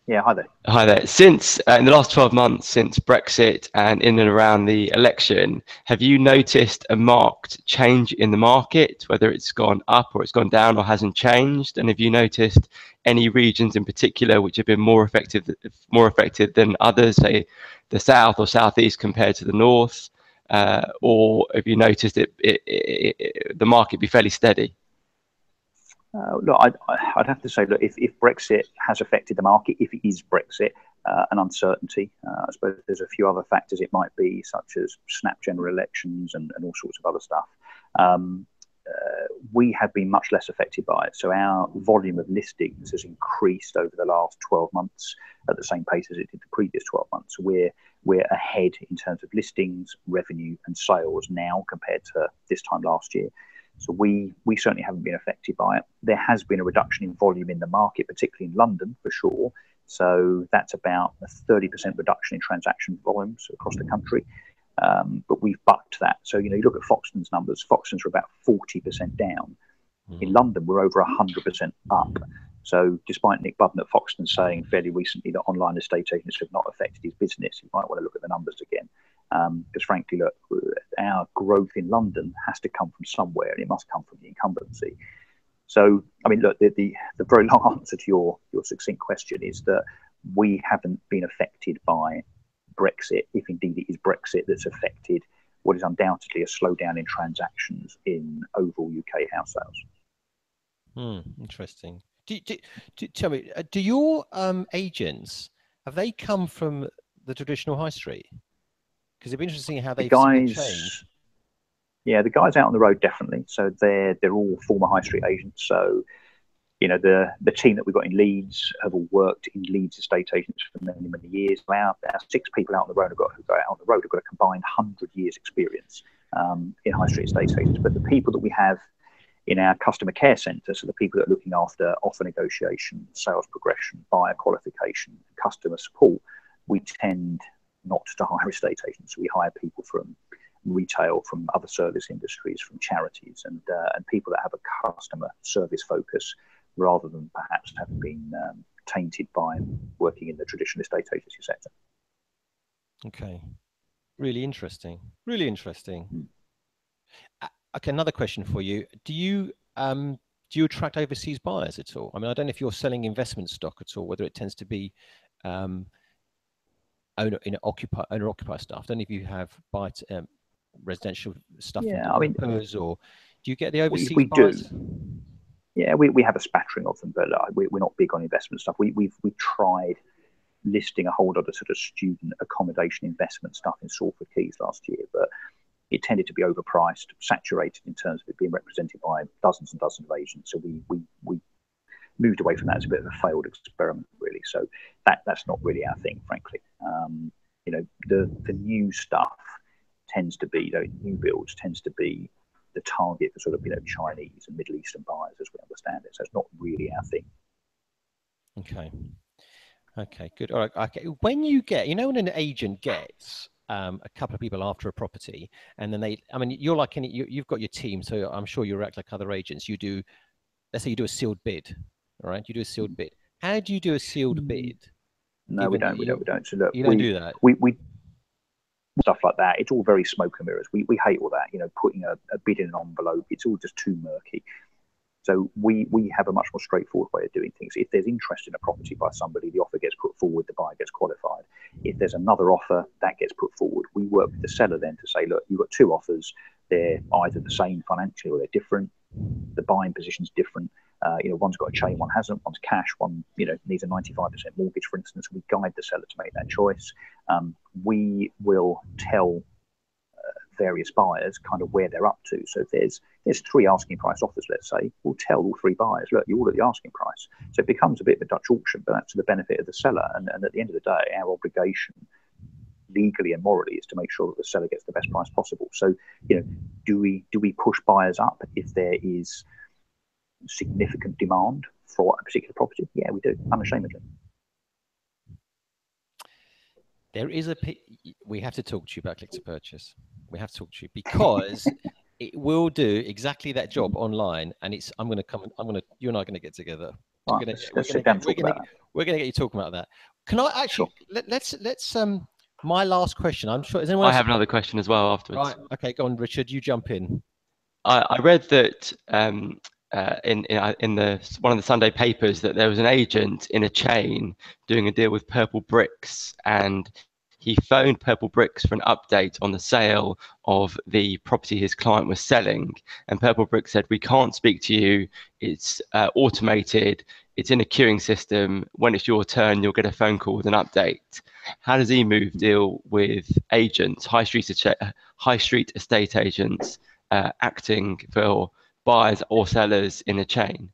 Yeah, hi there. Hi there. Since uh, in the last 12 months, since Brexit and in and around the election, have you noticed a marked change in the market, whether it's gone up or it's gone down or hasn't changed? And have you noticed any regions in particular which have been more effective, more affected than others, say the south or southeast compared to the north? Uh, or have you noticed it, it, it, the market be fairly steady? Uh, look, I'd, I'd, have to say, look, if, if, Brexit has affected the market, if it is Brexit, uh, an uncertainty, uh, I suppose there's a few other factors it might be, such as snap general elections and, and all sorts of other stuff. Um, uh, we have been much less affected by it. So our volume of listings has increased over the last 12 months at the same pace as it did the previous 12 months. We're we're ahead in terms of listings, revenue, and sales now compared to this time last year. So we we certainly haven't been affected by it. There has been a reduction in volume in the market, particularly in London for sure. So that's about a 30% reduction in transaction volumes across the country. Um, but we've bucked that. So you know, you look at Foxtons numbers. Foxtons are about 40% down. Mm. In London, we're over 100% up. So, despite Nick Budden at Foxton saying fairly recently that online estate agents have not affected his business, you might want to look at the numbers again. Because um, frankly, look, our growth in London has to come from somewhere, and it must come from the incumbency. So, I mean, look, the, the, the very long answer to your, your succinct question is that we haven't been affected by Brexit, if indeed it is Brexit that's affected what is undoubtedly a slowdown in transactions in overall UK house sales. Hmm, interesting. Do, do, do, tell me, uh, do your um, agents have they come from the traditional high street? Because it'd be interesting how they the guys. Yeah, the guys out on the road definitely. So they're they're all former high street agents. So you know the the team that we've got in Leeds have all worked in Leeds estate agents for many many years. Our, our six people out on the road have got who go out on the road have got a combined hundred years experience um, in high street estate agents. But the people that we have in our customer care centre, so the people that are looking after offer negotiation, sales progression, buyer qualification, customer support, we tend not to hire estate agents. We hire people from retail, from other service industries, from charities, and uh, and people that have a customer service focus rather than perhaps having been um, tainted by working in the traditional estate agency sector. Okay, really interesting. Really interesting. Mm okay, another question for you. Do you um, do you attract overseas buyers at all? I mean, I don't know if you're selling investment stock at all, whether it tends to be um, owner in occupy owner occupier stuff. Don't know if you have buy um, residential stuff. Yeah, I mean, or do you get the overseas we, we buyers? Do. Yeah, we, we have a spattering of them, but uh, we, we're not big on investment stuff. We, we've we tried listing a whole lot of sort of student accommodation investment stuff in Salford Quays last year, but it tended to be overpriced, saturated in terms of it being represented by dozens and dozens of agents. So we we we moved away from that as a bit of a failed experiment, really. So that that's not really our thing, frankly. Um, you know, the the new stuff tends to be, you know, new builds tends to be the target for sort of you know Chinese and Middle Eastern buyers, as we understand it. So it's not really our thing. Okay. Okay, good. All right. Okay. When you get, you know, when an agent gets um, a couple of people after a property, and then they, I mean, you're like any, you, you've got your team, so I'm sure you act like other agents. You do, let's say you do a sealed bid, all right? You do a sealed mm. bid. How do you do a sealed mm. bid? No, we don't, we don't. We don't. So look, you don't we, do that. We we stuff like that. It's all very smoke and mirrors. We we hate all that. You know, putting a, a bid in an envelope. It's all just too murky. So we we have a much more straightforward way of doing things. If there's interest in a property by somebody, the offer gets put forward, the buyer gets qualified. If there's another offer, that gets put forward. We work with the seller then to say, look, you've got two offers. They're either the same financially or they're different. The buying position's different. Uh, you know, one's got a chain, one hasn't. One's cash, one you know needs a 95% mortgage, for instance. We guide the seller to make that choice. Um, we will tell various buyers kind of where they're up to. So if there's there's three asking price offers, let's say, we'll tell all three buyers, look, you're all at the asking price. So it becomes a bit of a Dutch auction, but that's to the benefit of the seller. And, and at the end of the day, our obligation legally and morally is to make sure that the seller gets the best price possible. So, you know, do we do we push buyers up if there is significant demand for a particular property? Yeah, we do, unashamedly. There is a. We have to talk to you about click to purchase we have to talk to you because it will do exactly that job online. And it's I'm going to come. I'm going to you and I are going to get together. Right, we're going to we're going to get you talking about that. Can I actually sure. let, let's let's um my last question. I'm sure. Is anyone? I have another question as well afterwards. Right. Okay. Go on, Richard. You jump in. I, I read that um, uh, in in, uh, in the one of the Sunday papers that there was an agent in a chain doing a deal with Purplebricks, and he phoned Purplebricks for an update on the sale of the property his client was selling. And Purplebricks said, We can't speak to you. It's uh, automated, it's in a queuing system. When it's your turn, you'll get a phone call with an update. How does emoov deal with agents, high street, high street estate agents uh, acting for buyers or sellers in a chain?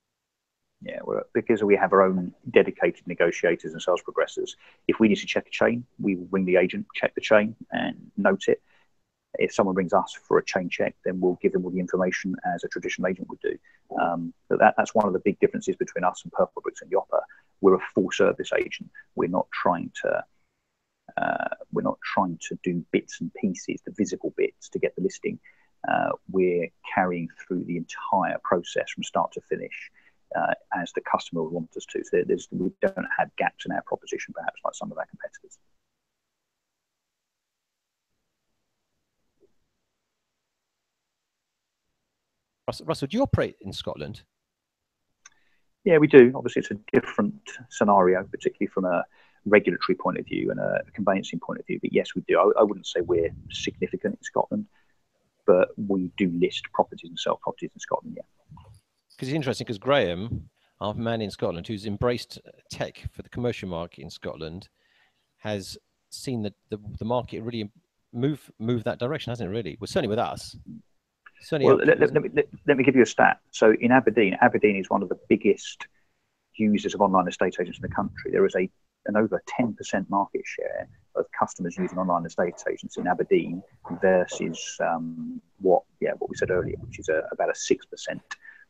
Yeah, well, because we have our own dedicated negotiators and sales progressors. If we need to check a chain, we will ring the agent, check the chain, and note it. If someone rings us for a chain check, then we'll give them all the information as a traditional agent would do. Um, but that, that's one of the big differences between us and Purplebricks and Yopa. We're a full service agent. We're not trying to uh, we're not trying to do bits and pieces, the visible bits, to get the listing. Uh, we're carrying through the entire process from start to finish uh, as the customer would want us to. So we don't have gaps in our proposition, perhaps like some of our competitors. Russell, do you operate in Scotland? Yeah, we do. Obviously, it's a different scenario, particularly from a, regulatory point of view and a conveyancing point of view. But yes, we do. I, I wouldn't say we're significant in Scotland, but we do list properties and sell properties in Scotland. Yeah. Because it's interesting because Graham, our man in Scotland, who's embraced tech for the commercial market in Scotland, has seen the, the, the market really move move that direction, hasn't it? Really, well, certainly with us. Certainly. Well, let, let, let, me, let, let me give you a stat. So in Aberdeen, Aberdeen is one of the biggest users of online estate agents in the country. There is a an over 10% market share of customers using online estate agents in Aberdeen versus um, what yeah what we said earlier, which is a, about a six percent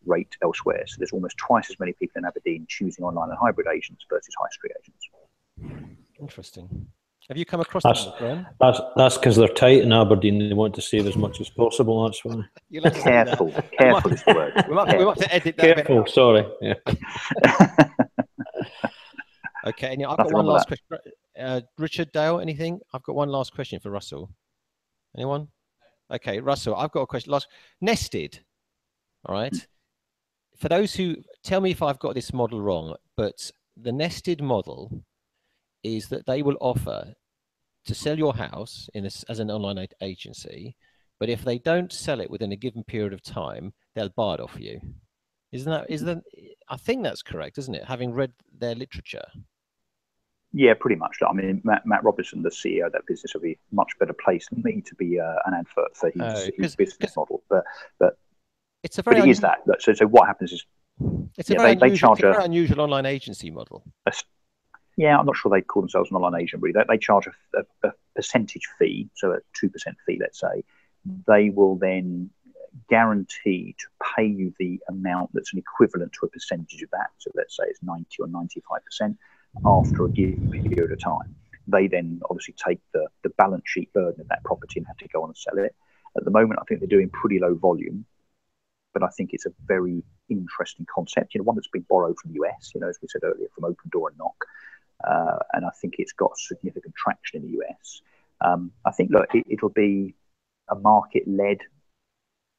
rate elsewhere. So there's almost twice as many people in Aberdeen choosing online and hybrid agents versus high street agents. Interesting. Have you come across that's, that, That's that's because they're tight in Aberdeen. They want to save as much as possible. That's why. careful, careful is the word. We might, we might to edit that. Careful, sorry. Yeah. okay, and I've got one last question. Uh, Richard Dale, anything? I've got one last question for Russell. Anyone? Okay, Russell, I've got a question. Last Nested. All right. For those who tell me if I've got this model wrong, but the Nested model is that they will offer to sell your house in a, as an online agency, but if they don't sell it within a given period of time, they'll buy it off you. Isn't that is that? I think that's correct, isn't it? Having read their literature. Yeah, pretty much. I mean, Matt, Matt Robinson, the CEO of that business, will be much better placed than me to be uh, an advert for his, oh, his business model. But but it's a very but it is that. So so what happens is it's a yeah, very, they, unusual, they charge a, very unusual online agency model. A, yeah, I'm not sure they call themselves an online agent really. They, they charge a, a, a percentage fee, so a two percent fee, let's say. They will then guarantee to pay you the amount that's an equivalent to a percentage of that. So let's say it's 90 or 95 percent after a given period of time. They then obviously take the, the balance sheet burden of that property and have to go on and sell it. At the moment, I think they're doing pretty low volume, but I think it's a very interesting concept. You know, one that's been borrowed from the US, you know, as we said earlier, from Opendoor and Knock uh, and I think it's got significant traction in the US. Um, I think look, it, will be a market-led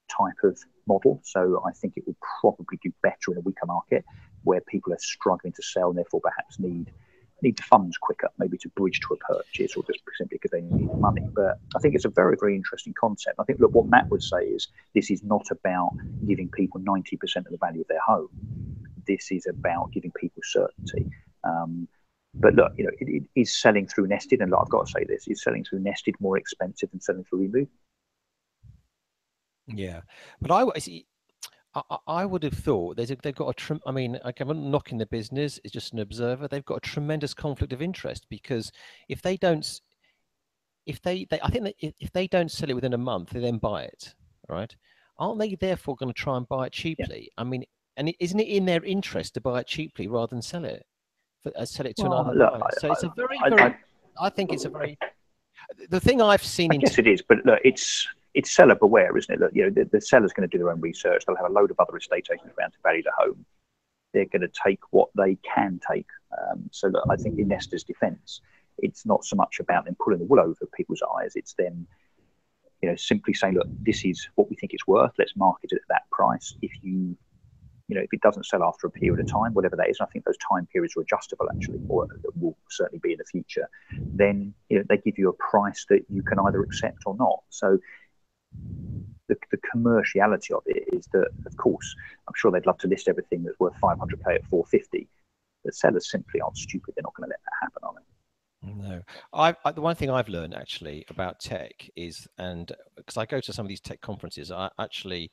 type of model, so I think it will probably do better in a weaker market where people are struggling to sell and therefore perhaps need need the funds quicker, maybe to bridge to a purchase or just simply because they need money. But I think it's a very, very interesting concept. I think look, what Matt would say is this is not about giving people 90% of the value of their home. This is about giving people certainty. Um, but look, you know, it, it is selling through Nested, and look, I've got to say this: is selling through Nested more expensive than selling through emoov. Yeah, but I see. I, I would have thought there's a, they've got a. Tr- I mean, I'm not knocking the business; it's just an observer. They've got a tremendous conflict of interest because if they don't, if they, they I think that if, they don't sell it within a month, they then buy it, right? Aren't they therefore going to try and buy it cheaply? Yeah. I mean, and isn't it in their interest to buy it cheaply rather than sell it? for, uh, sell it to well, another look, So I, it's a very, I, very. I, I, think it's a very. The thing I've seen. I guess it is, but look, it's it's seller beware, isn't it? Look, you know, the, the seller's going to do their own research. They'll have a load of other estate agents around to value the home. They're going to take what they can take. Um, so look, I think in Nested's defence, it's not so much about them pulling the wool over people's eyes. It's them, you know, simply saying, look, this is what we think it's worth. Let's market it at that price. If you you know, if it doesn't sell after a period of time, whatever that is, and I think those time periods are adjustable actually, or will certainly be in the future, then you know, they give you a price that you can either accept or not. So the, the commerciality of it is that, of course, I'm sure they'd love to list everything that's worth 500k at 450. The sellers simply aren't stupid. They're not going to let that happen, are they? No, I, I, the one thing I've learned actually about tech is, and because I go to some of these tech conferences, I actually,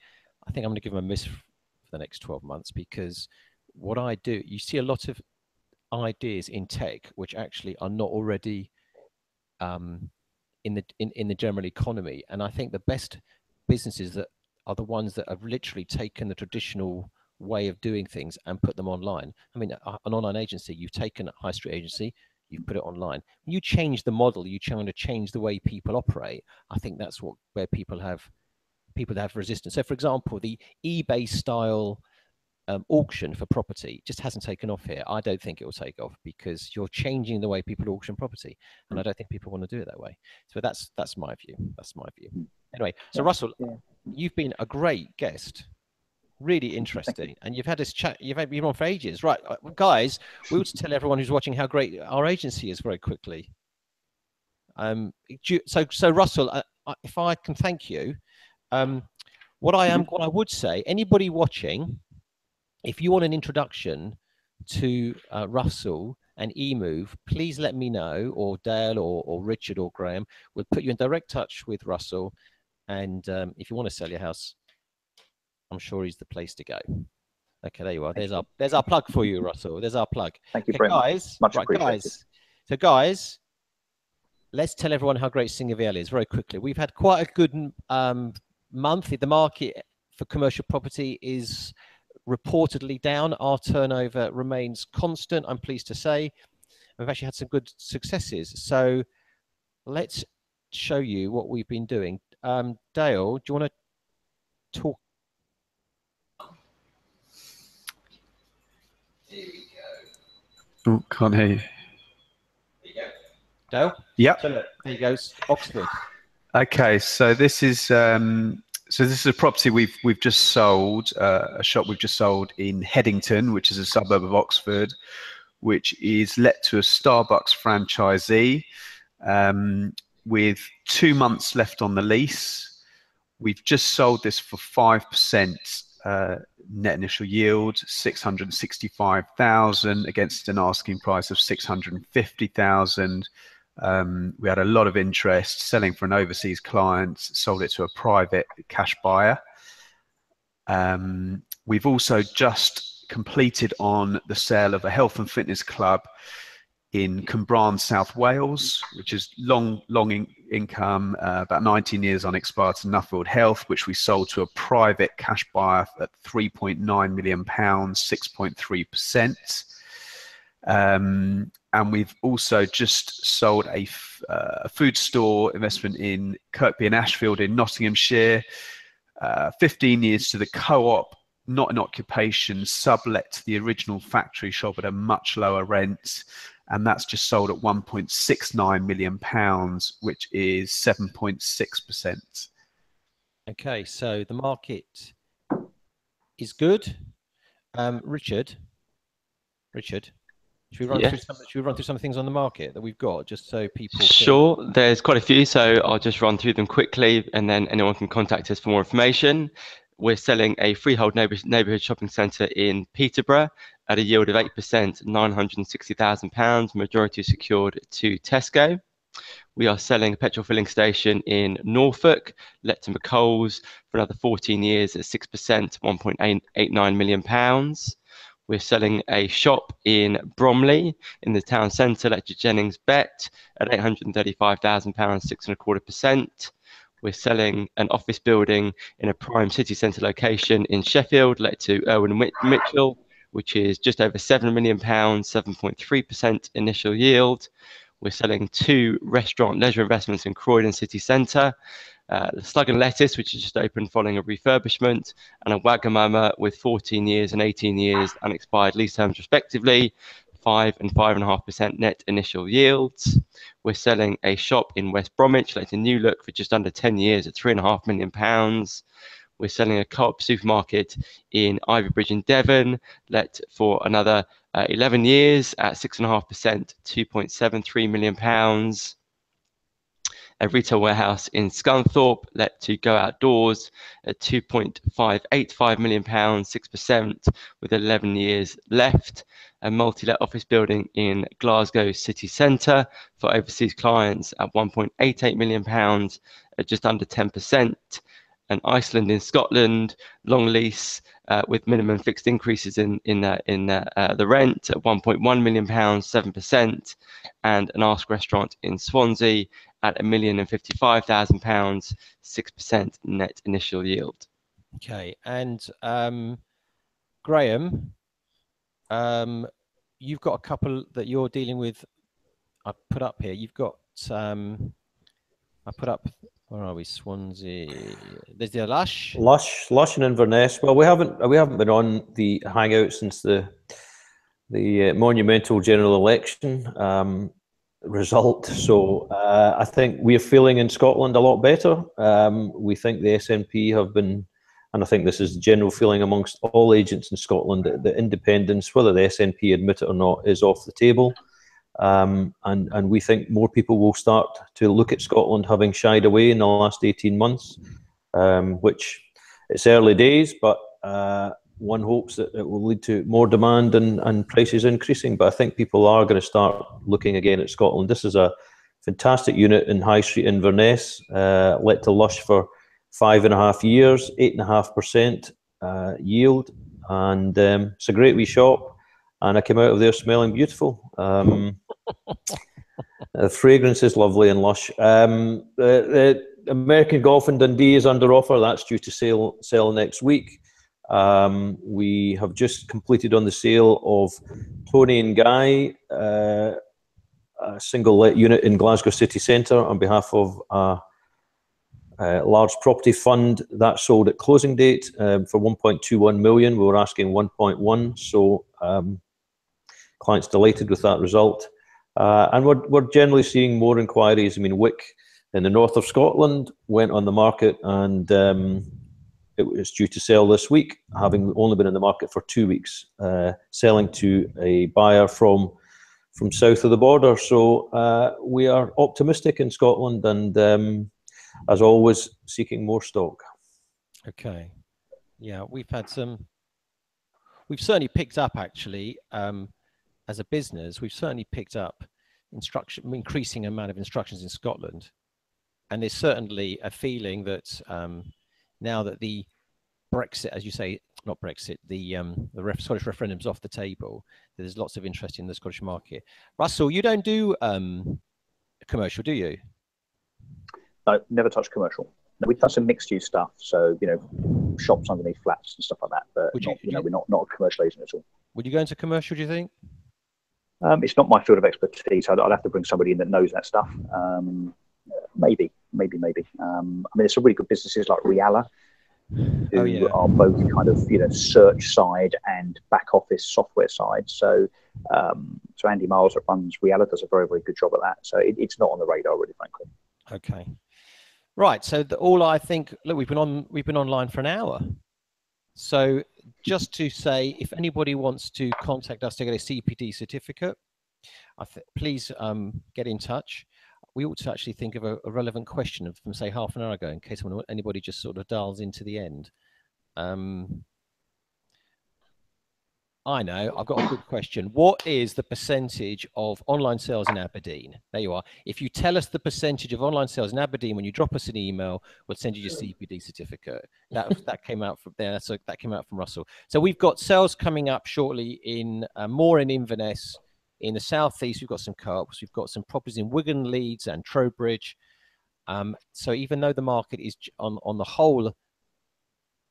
I think I'm going to give them a miss for the next 12 months because what I do, you see a lot of ideas in tech which actually are not already um, in the in, in the general economy. And I think the best businesses that are the ones that have literally taken the traditional way of doing things and put them online. I mean, an online agency, you've taken a high street agency, you've put it online. When you change the model, you trying to change the way people operate. I think that's what where people have people have resistance. So, for example, the eBay style um, auction for property just hasn't taken off here. I don't think it will take off because you're changing the way people auction property, and I don't think people want to do it that way. So that's that's my view. That's my view. Anyway, so Russell, yeah. you've been a great guest. Really interesting. And you've had this chat. You've had been on for ages, right, uh, guys? We would tell everyone who's watching how great our agency is very quickly. Um, so so Russell, uh, if I can thank you, um, what I am, what I would say, anybody watching, if you want an introduction to uh, Russell and emoov, please let me know, or Dale, or, or Richard, or Graham. We'll put you in direct touch with Russell. And um, if you want to sell your house, I'm sure he's the place to go. Okay, there you are. There's our there's our plug for you, Russell. There's our plug. Thank you, okay, guys. Much right, guys. So, guys, let's tell everyone how great Singer is very quickly. We've had quite a good um, month. The market for commercial property is reportedly down. Our turnover remains constant, I'm pleased to say. We've actually had some good successes. So let's show you what we've been doing. Um, Dale, do you want to talk? Here we go. Oh, can't hear you. Dale? Yep. So look, there you go, Oxford. Okay, so this is um, so this is a property we've we've just sold, uh, a shop we've just sold in Headington, which is a suburb of Oxford, which is let to a Starbucks franchisee um, with two months left on the lease. We've just sold this for five percent uh, net initial yield, six hundred sixty-five thousand against an asking price of six hundred fifty thousand. Um, we had a lot of interest selling for an overseas client, sold it to a private cash buyer. Um, we've also just completed on the sale of a health and fitness club in Cwmbran, South Wales, which is long, long in income, uh, about 19 years unexpired to Nuffield Health, which we sold to a private cash buyer at 3.9 million pounds, 6.3 percent. Um, and we've also just sold a, uh, food store investment in Kirkby in Ashfield in Nottinghamshire, uh, 15 years to the co-op, not an occupation, sublet to the original factory shop at a much lower rent, and that's just sold at 1.69 million pounds, which is 7.6 percent. Okay, so the market is good. Um, Richard, Richard, should we, run through some, should we run through some things on the market that we've got just so people Sure, can... there's quite a few, so I'll just run through them quickly and then anyone can contact us for more information. We're selling a freehold neighbourhood shopping centre in Peterborough at a yield of 8%, £960,000, majority secured to Tesco. We are selling a petrol filling station in Norfolk, let to McColl's for another 14 years at 6%, £1.89 million. We're selling a shop in Bromley in the town centre, to Jennings Bet at £835,000, six and a quarter percent. We're selling an office building in a prime city centre location in Sheffield, let to Irwin Mitchell, which is just over £7 million, 7.3% initial yield. We're selling two restaurant leisure investments in Croydon City Centre, uh, the Slug and Lettuce, which is just opened following a refurbishment, and a Wagamama with 14 years and 18 years unexpired lease terms respectively, five and five and a half percent net initial yields. We're selling a shop in West Bromwich, like a new look for just under 10 years at three and a half million pounds. We're selling a co-op supermarket in Ivybridge in Devon, let for another uh, 11 years at 6.5%, 2.73 million pounds a retail warehouse in Scunthorpe let to go outdoors at 2.585 million pounds, 6% with 11 years left. A multi-let office building in Glasgow city centre for overseas clients at 1.88 million pounds, at just under 10% and Iceland in Scotland, long lease uh, with minimum fixed increases in in uh, in uh, uh the rent at 1.1 million pounds, seven percent, and an Ask restaurant in Swansea at a million and fifty-five thousand pounds, six percent net initial yield. Okay, and um, Graham, um, you've got a couple that you're dealing with. I put up here. You've got um, I put up where are we? Swansea. There's the Lush. Lush, Lush, and Inverness. Well, we haven't we haven't been on the hangout since the the uh, monumental general election um, result. So uh, I think we are feeling in Scotland a lot better. Um, we think the SNP have been and I think this is the general feeling amongst all agents in Scotland that, that independence, whether the SNP admit it or not, is off the table. Um, and, and we think more people will start to look at Scotland having shied away in the last 18 months, um, which it's early days, but uh, one hopes that it will lead to more demand and, and prices increasing. But I think people are going to start looking again at Scotland. This is a fantastic unit in High Street Inverness, uh, let to Lush for five and a half years, eight and a half percent uh, yield, and um, it's a great wee shop. And I came out of there smelling beautiful. Um, the fragrance is lovely and lush. Um, the, the, American Golf in Dundee is under offer. That's due to sale sell next week. Um, we have just completed on the sale of Toni and Guy, uh, a single let unit in Glasgow city centre on behalf of a, a, large property fund that sold at closing date um, for 1.21 million. We were asking 1.1, so um, clients delighted with that result. Uh, and we're, we're generally seeing more inquiries. I mean, Wick in the north of Scotland went on the market and um, it was due to sell this week, having only been in the market for two weeks, uh, selling to a buyer from from south of the border. So uh, we are optimistic in Scotland, and um, as always, seeking more stock. Okay, yeah, we've had some. We've certainly picked up actually um, as a business. We've certainly picked up instruction, increasing amount of instructions in Scotland, and there's certainly a feeling that um, now that the Brexit, as you say, not Brexit, the um, the ref, Scottish referendum's off the table. There's lots of interest in the Scottish market. Russell, you don't do um, commercial, do you? No, never touch commercial. No, we've done some mixed use stuff, so you know, shops underneath flats and stuff like that. But would not, you, you know, we're not not a commercial agent at all. Would you go into commercial? Do you think? Um, it's not my field of expertise. I'd, I'd, have to bring somebody in that knows that stuff. Um, maybe, maybe, maybe. Um, I mean, there's some really good businesses like Realla, who oh, yeah. are both kind of you know search side and back office software side. So, um, so Andy Miles that runs Realla does a very very good job at that. So it, it's not on the radar, really, frankly. Okay, right. So the, all I think, look, we've been on we've been online for an hour. So just to say, if anybody wants to contact us to get a CPD certificate, please um, get in touch we ought to actually think of a, a, relevant question from say half an hour ago in case anybody just sort of dials into the end. Um, I know, I've got a good question. What is the percentage of online sales in Aberdeen? There you are. If you tell us the percentage of online sales in Aberdeen when you drop us an email, we'll send you your CPD certificate. That that came out from there. So that came out from Russell. So we've got sales coming up shortly in uh, more in Inverness, in the southeast, we've got some co-ops. We've got some properties in Wigan, Leeds, and Trowbridge. Um, so even though the market is on on the whole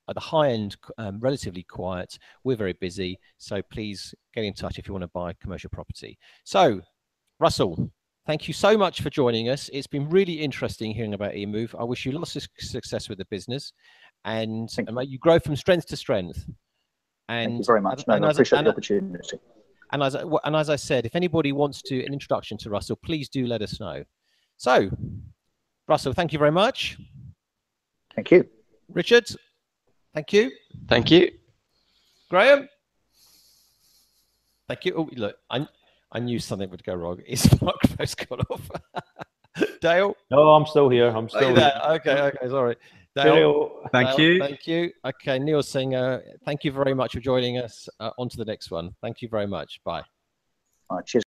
at the high end um, relatively quiet, we're very busy. So please get in touch if you want to buy commercial property. So Russell, thank you so much for joining us. It's been really interesting hearing about emoov. I wish you lots of success with the business, and, and may you grow from strength to strength. And thank you very much. No, I appreciate the opportunity. And as, and as I said, if anybody wants to an introduction to Russell, please do let us know. So, Russell, thank you very much. Thank you. Richard, thank you. Thank you. Graham, thank you. Oh, look, I, I knew something would go wrong. His microphone's gone off. Dale? No, I'm still here. I'm oh, still here. Okay, okay, sorry. Dale, thank Dale, you. Thank you. Okay, Neil Singer, thank you very much for joining us. Uh, on to the next one. Thank you very much. Bye. All right, cheers.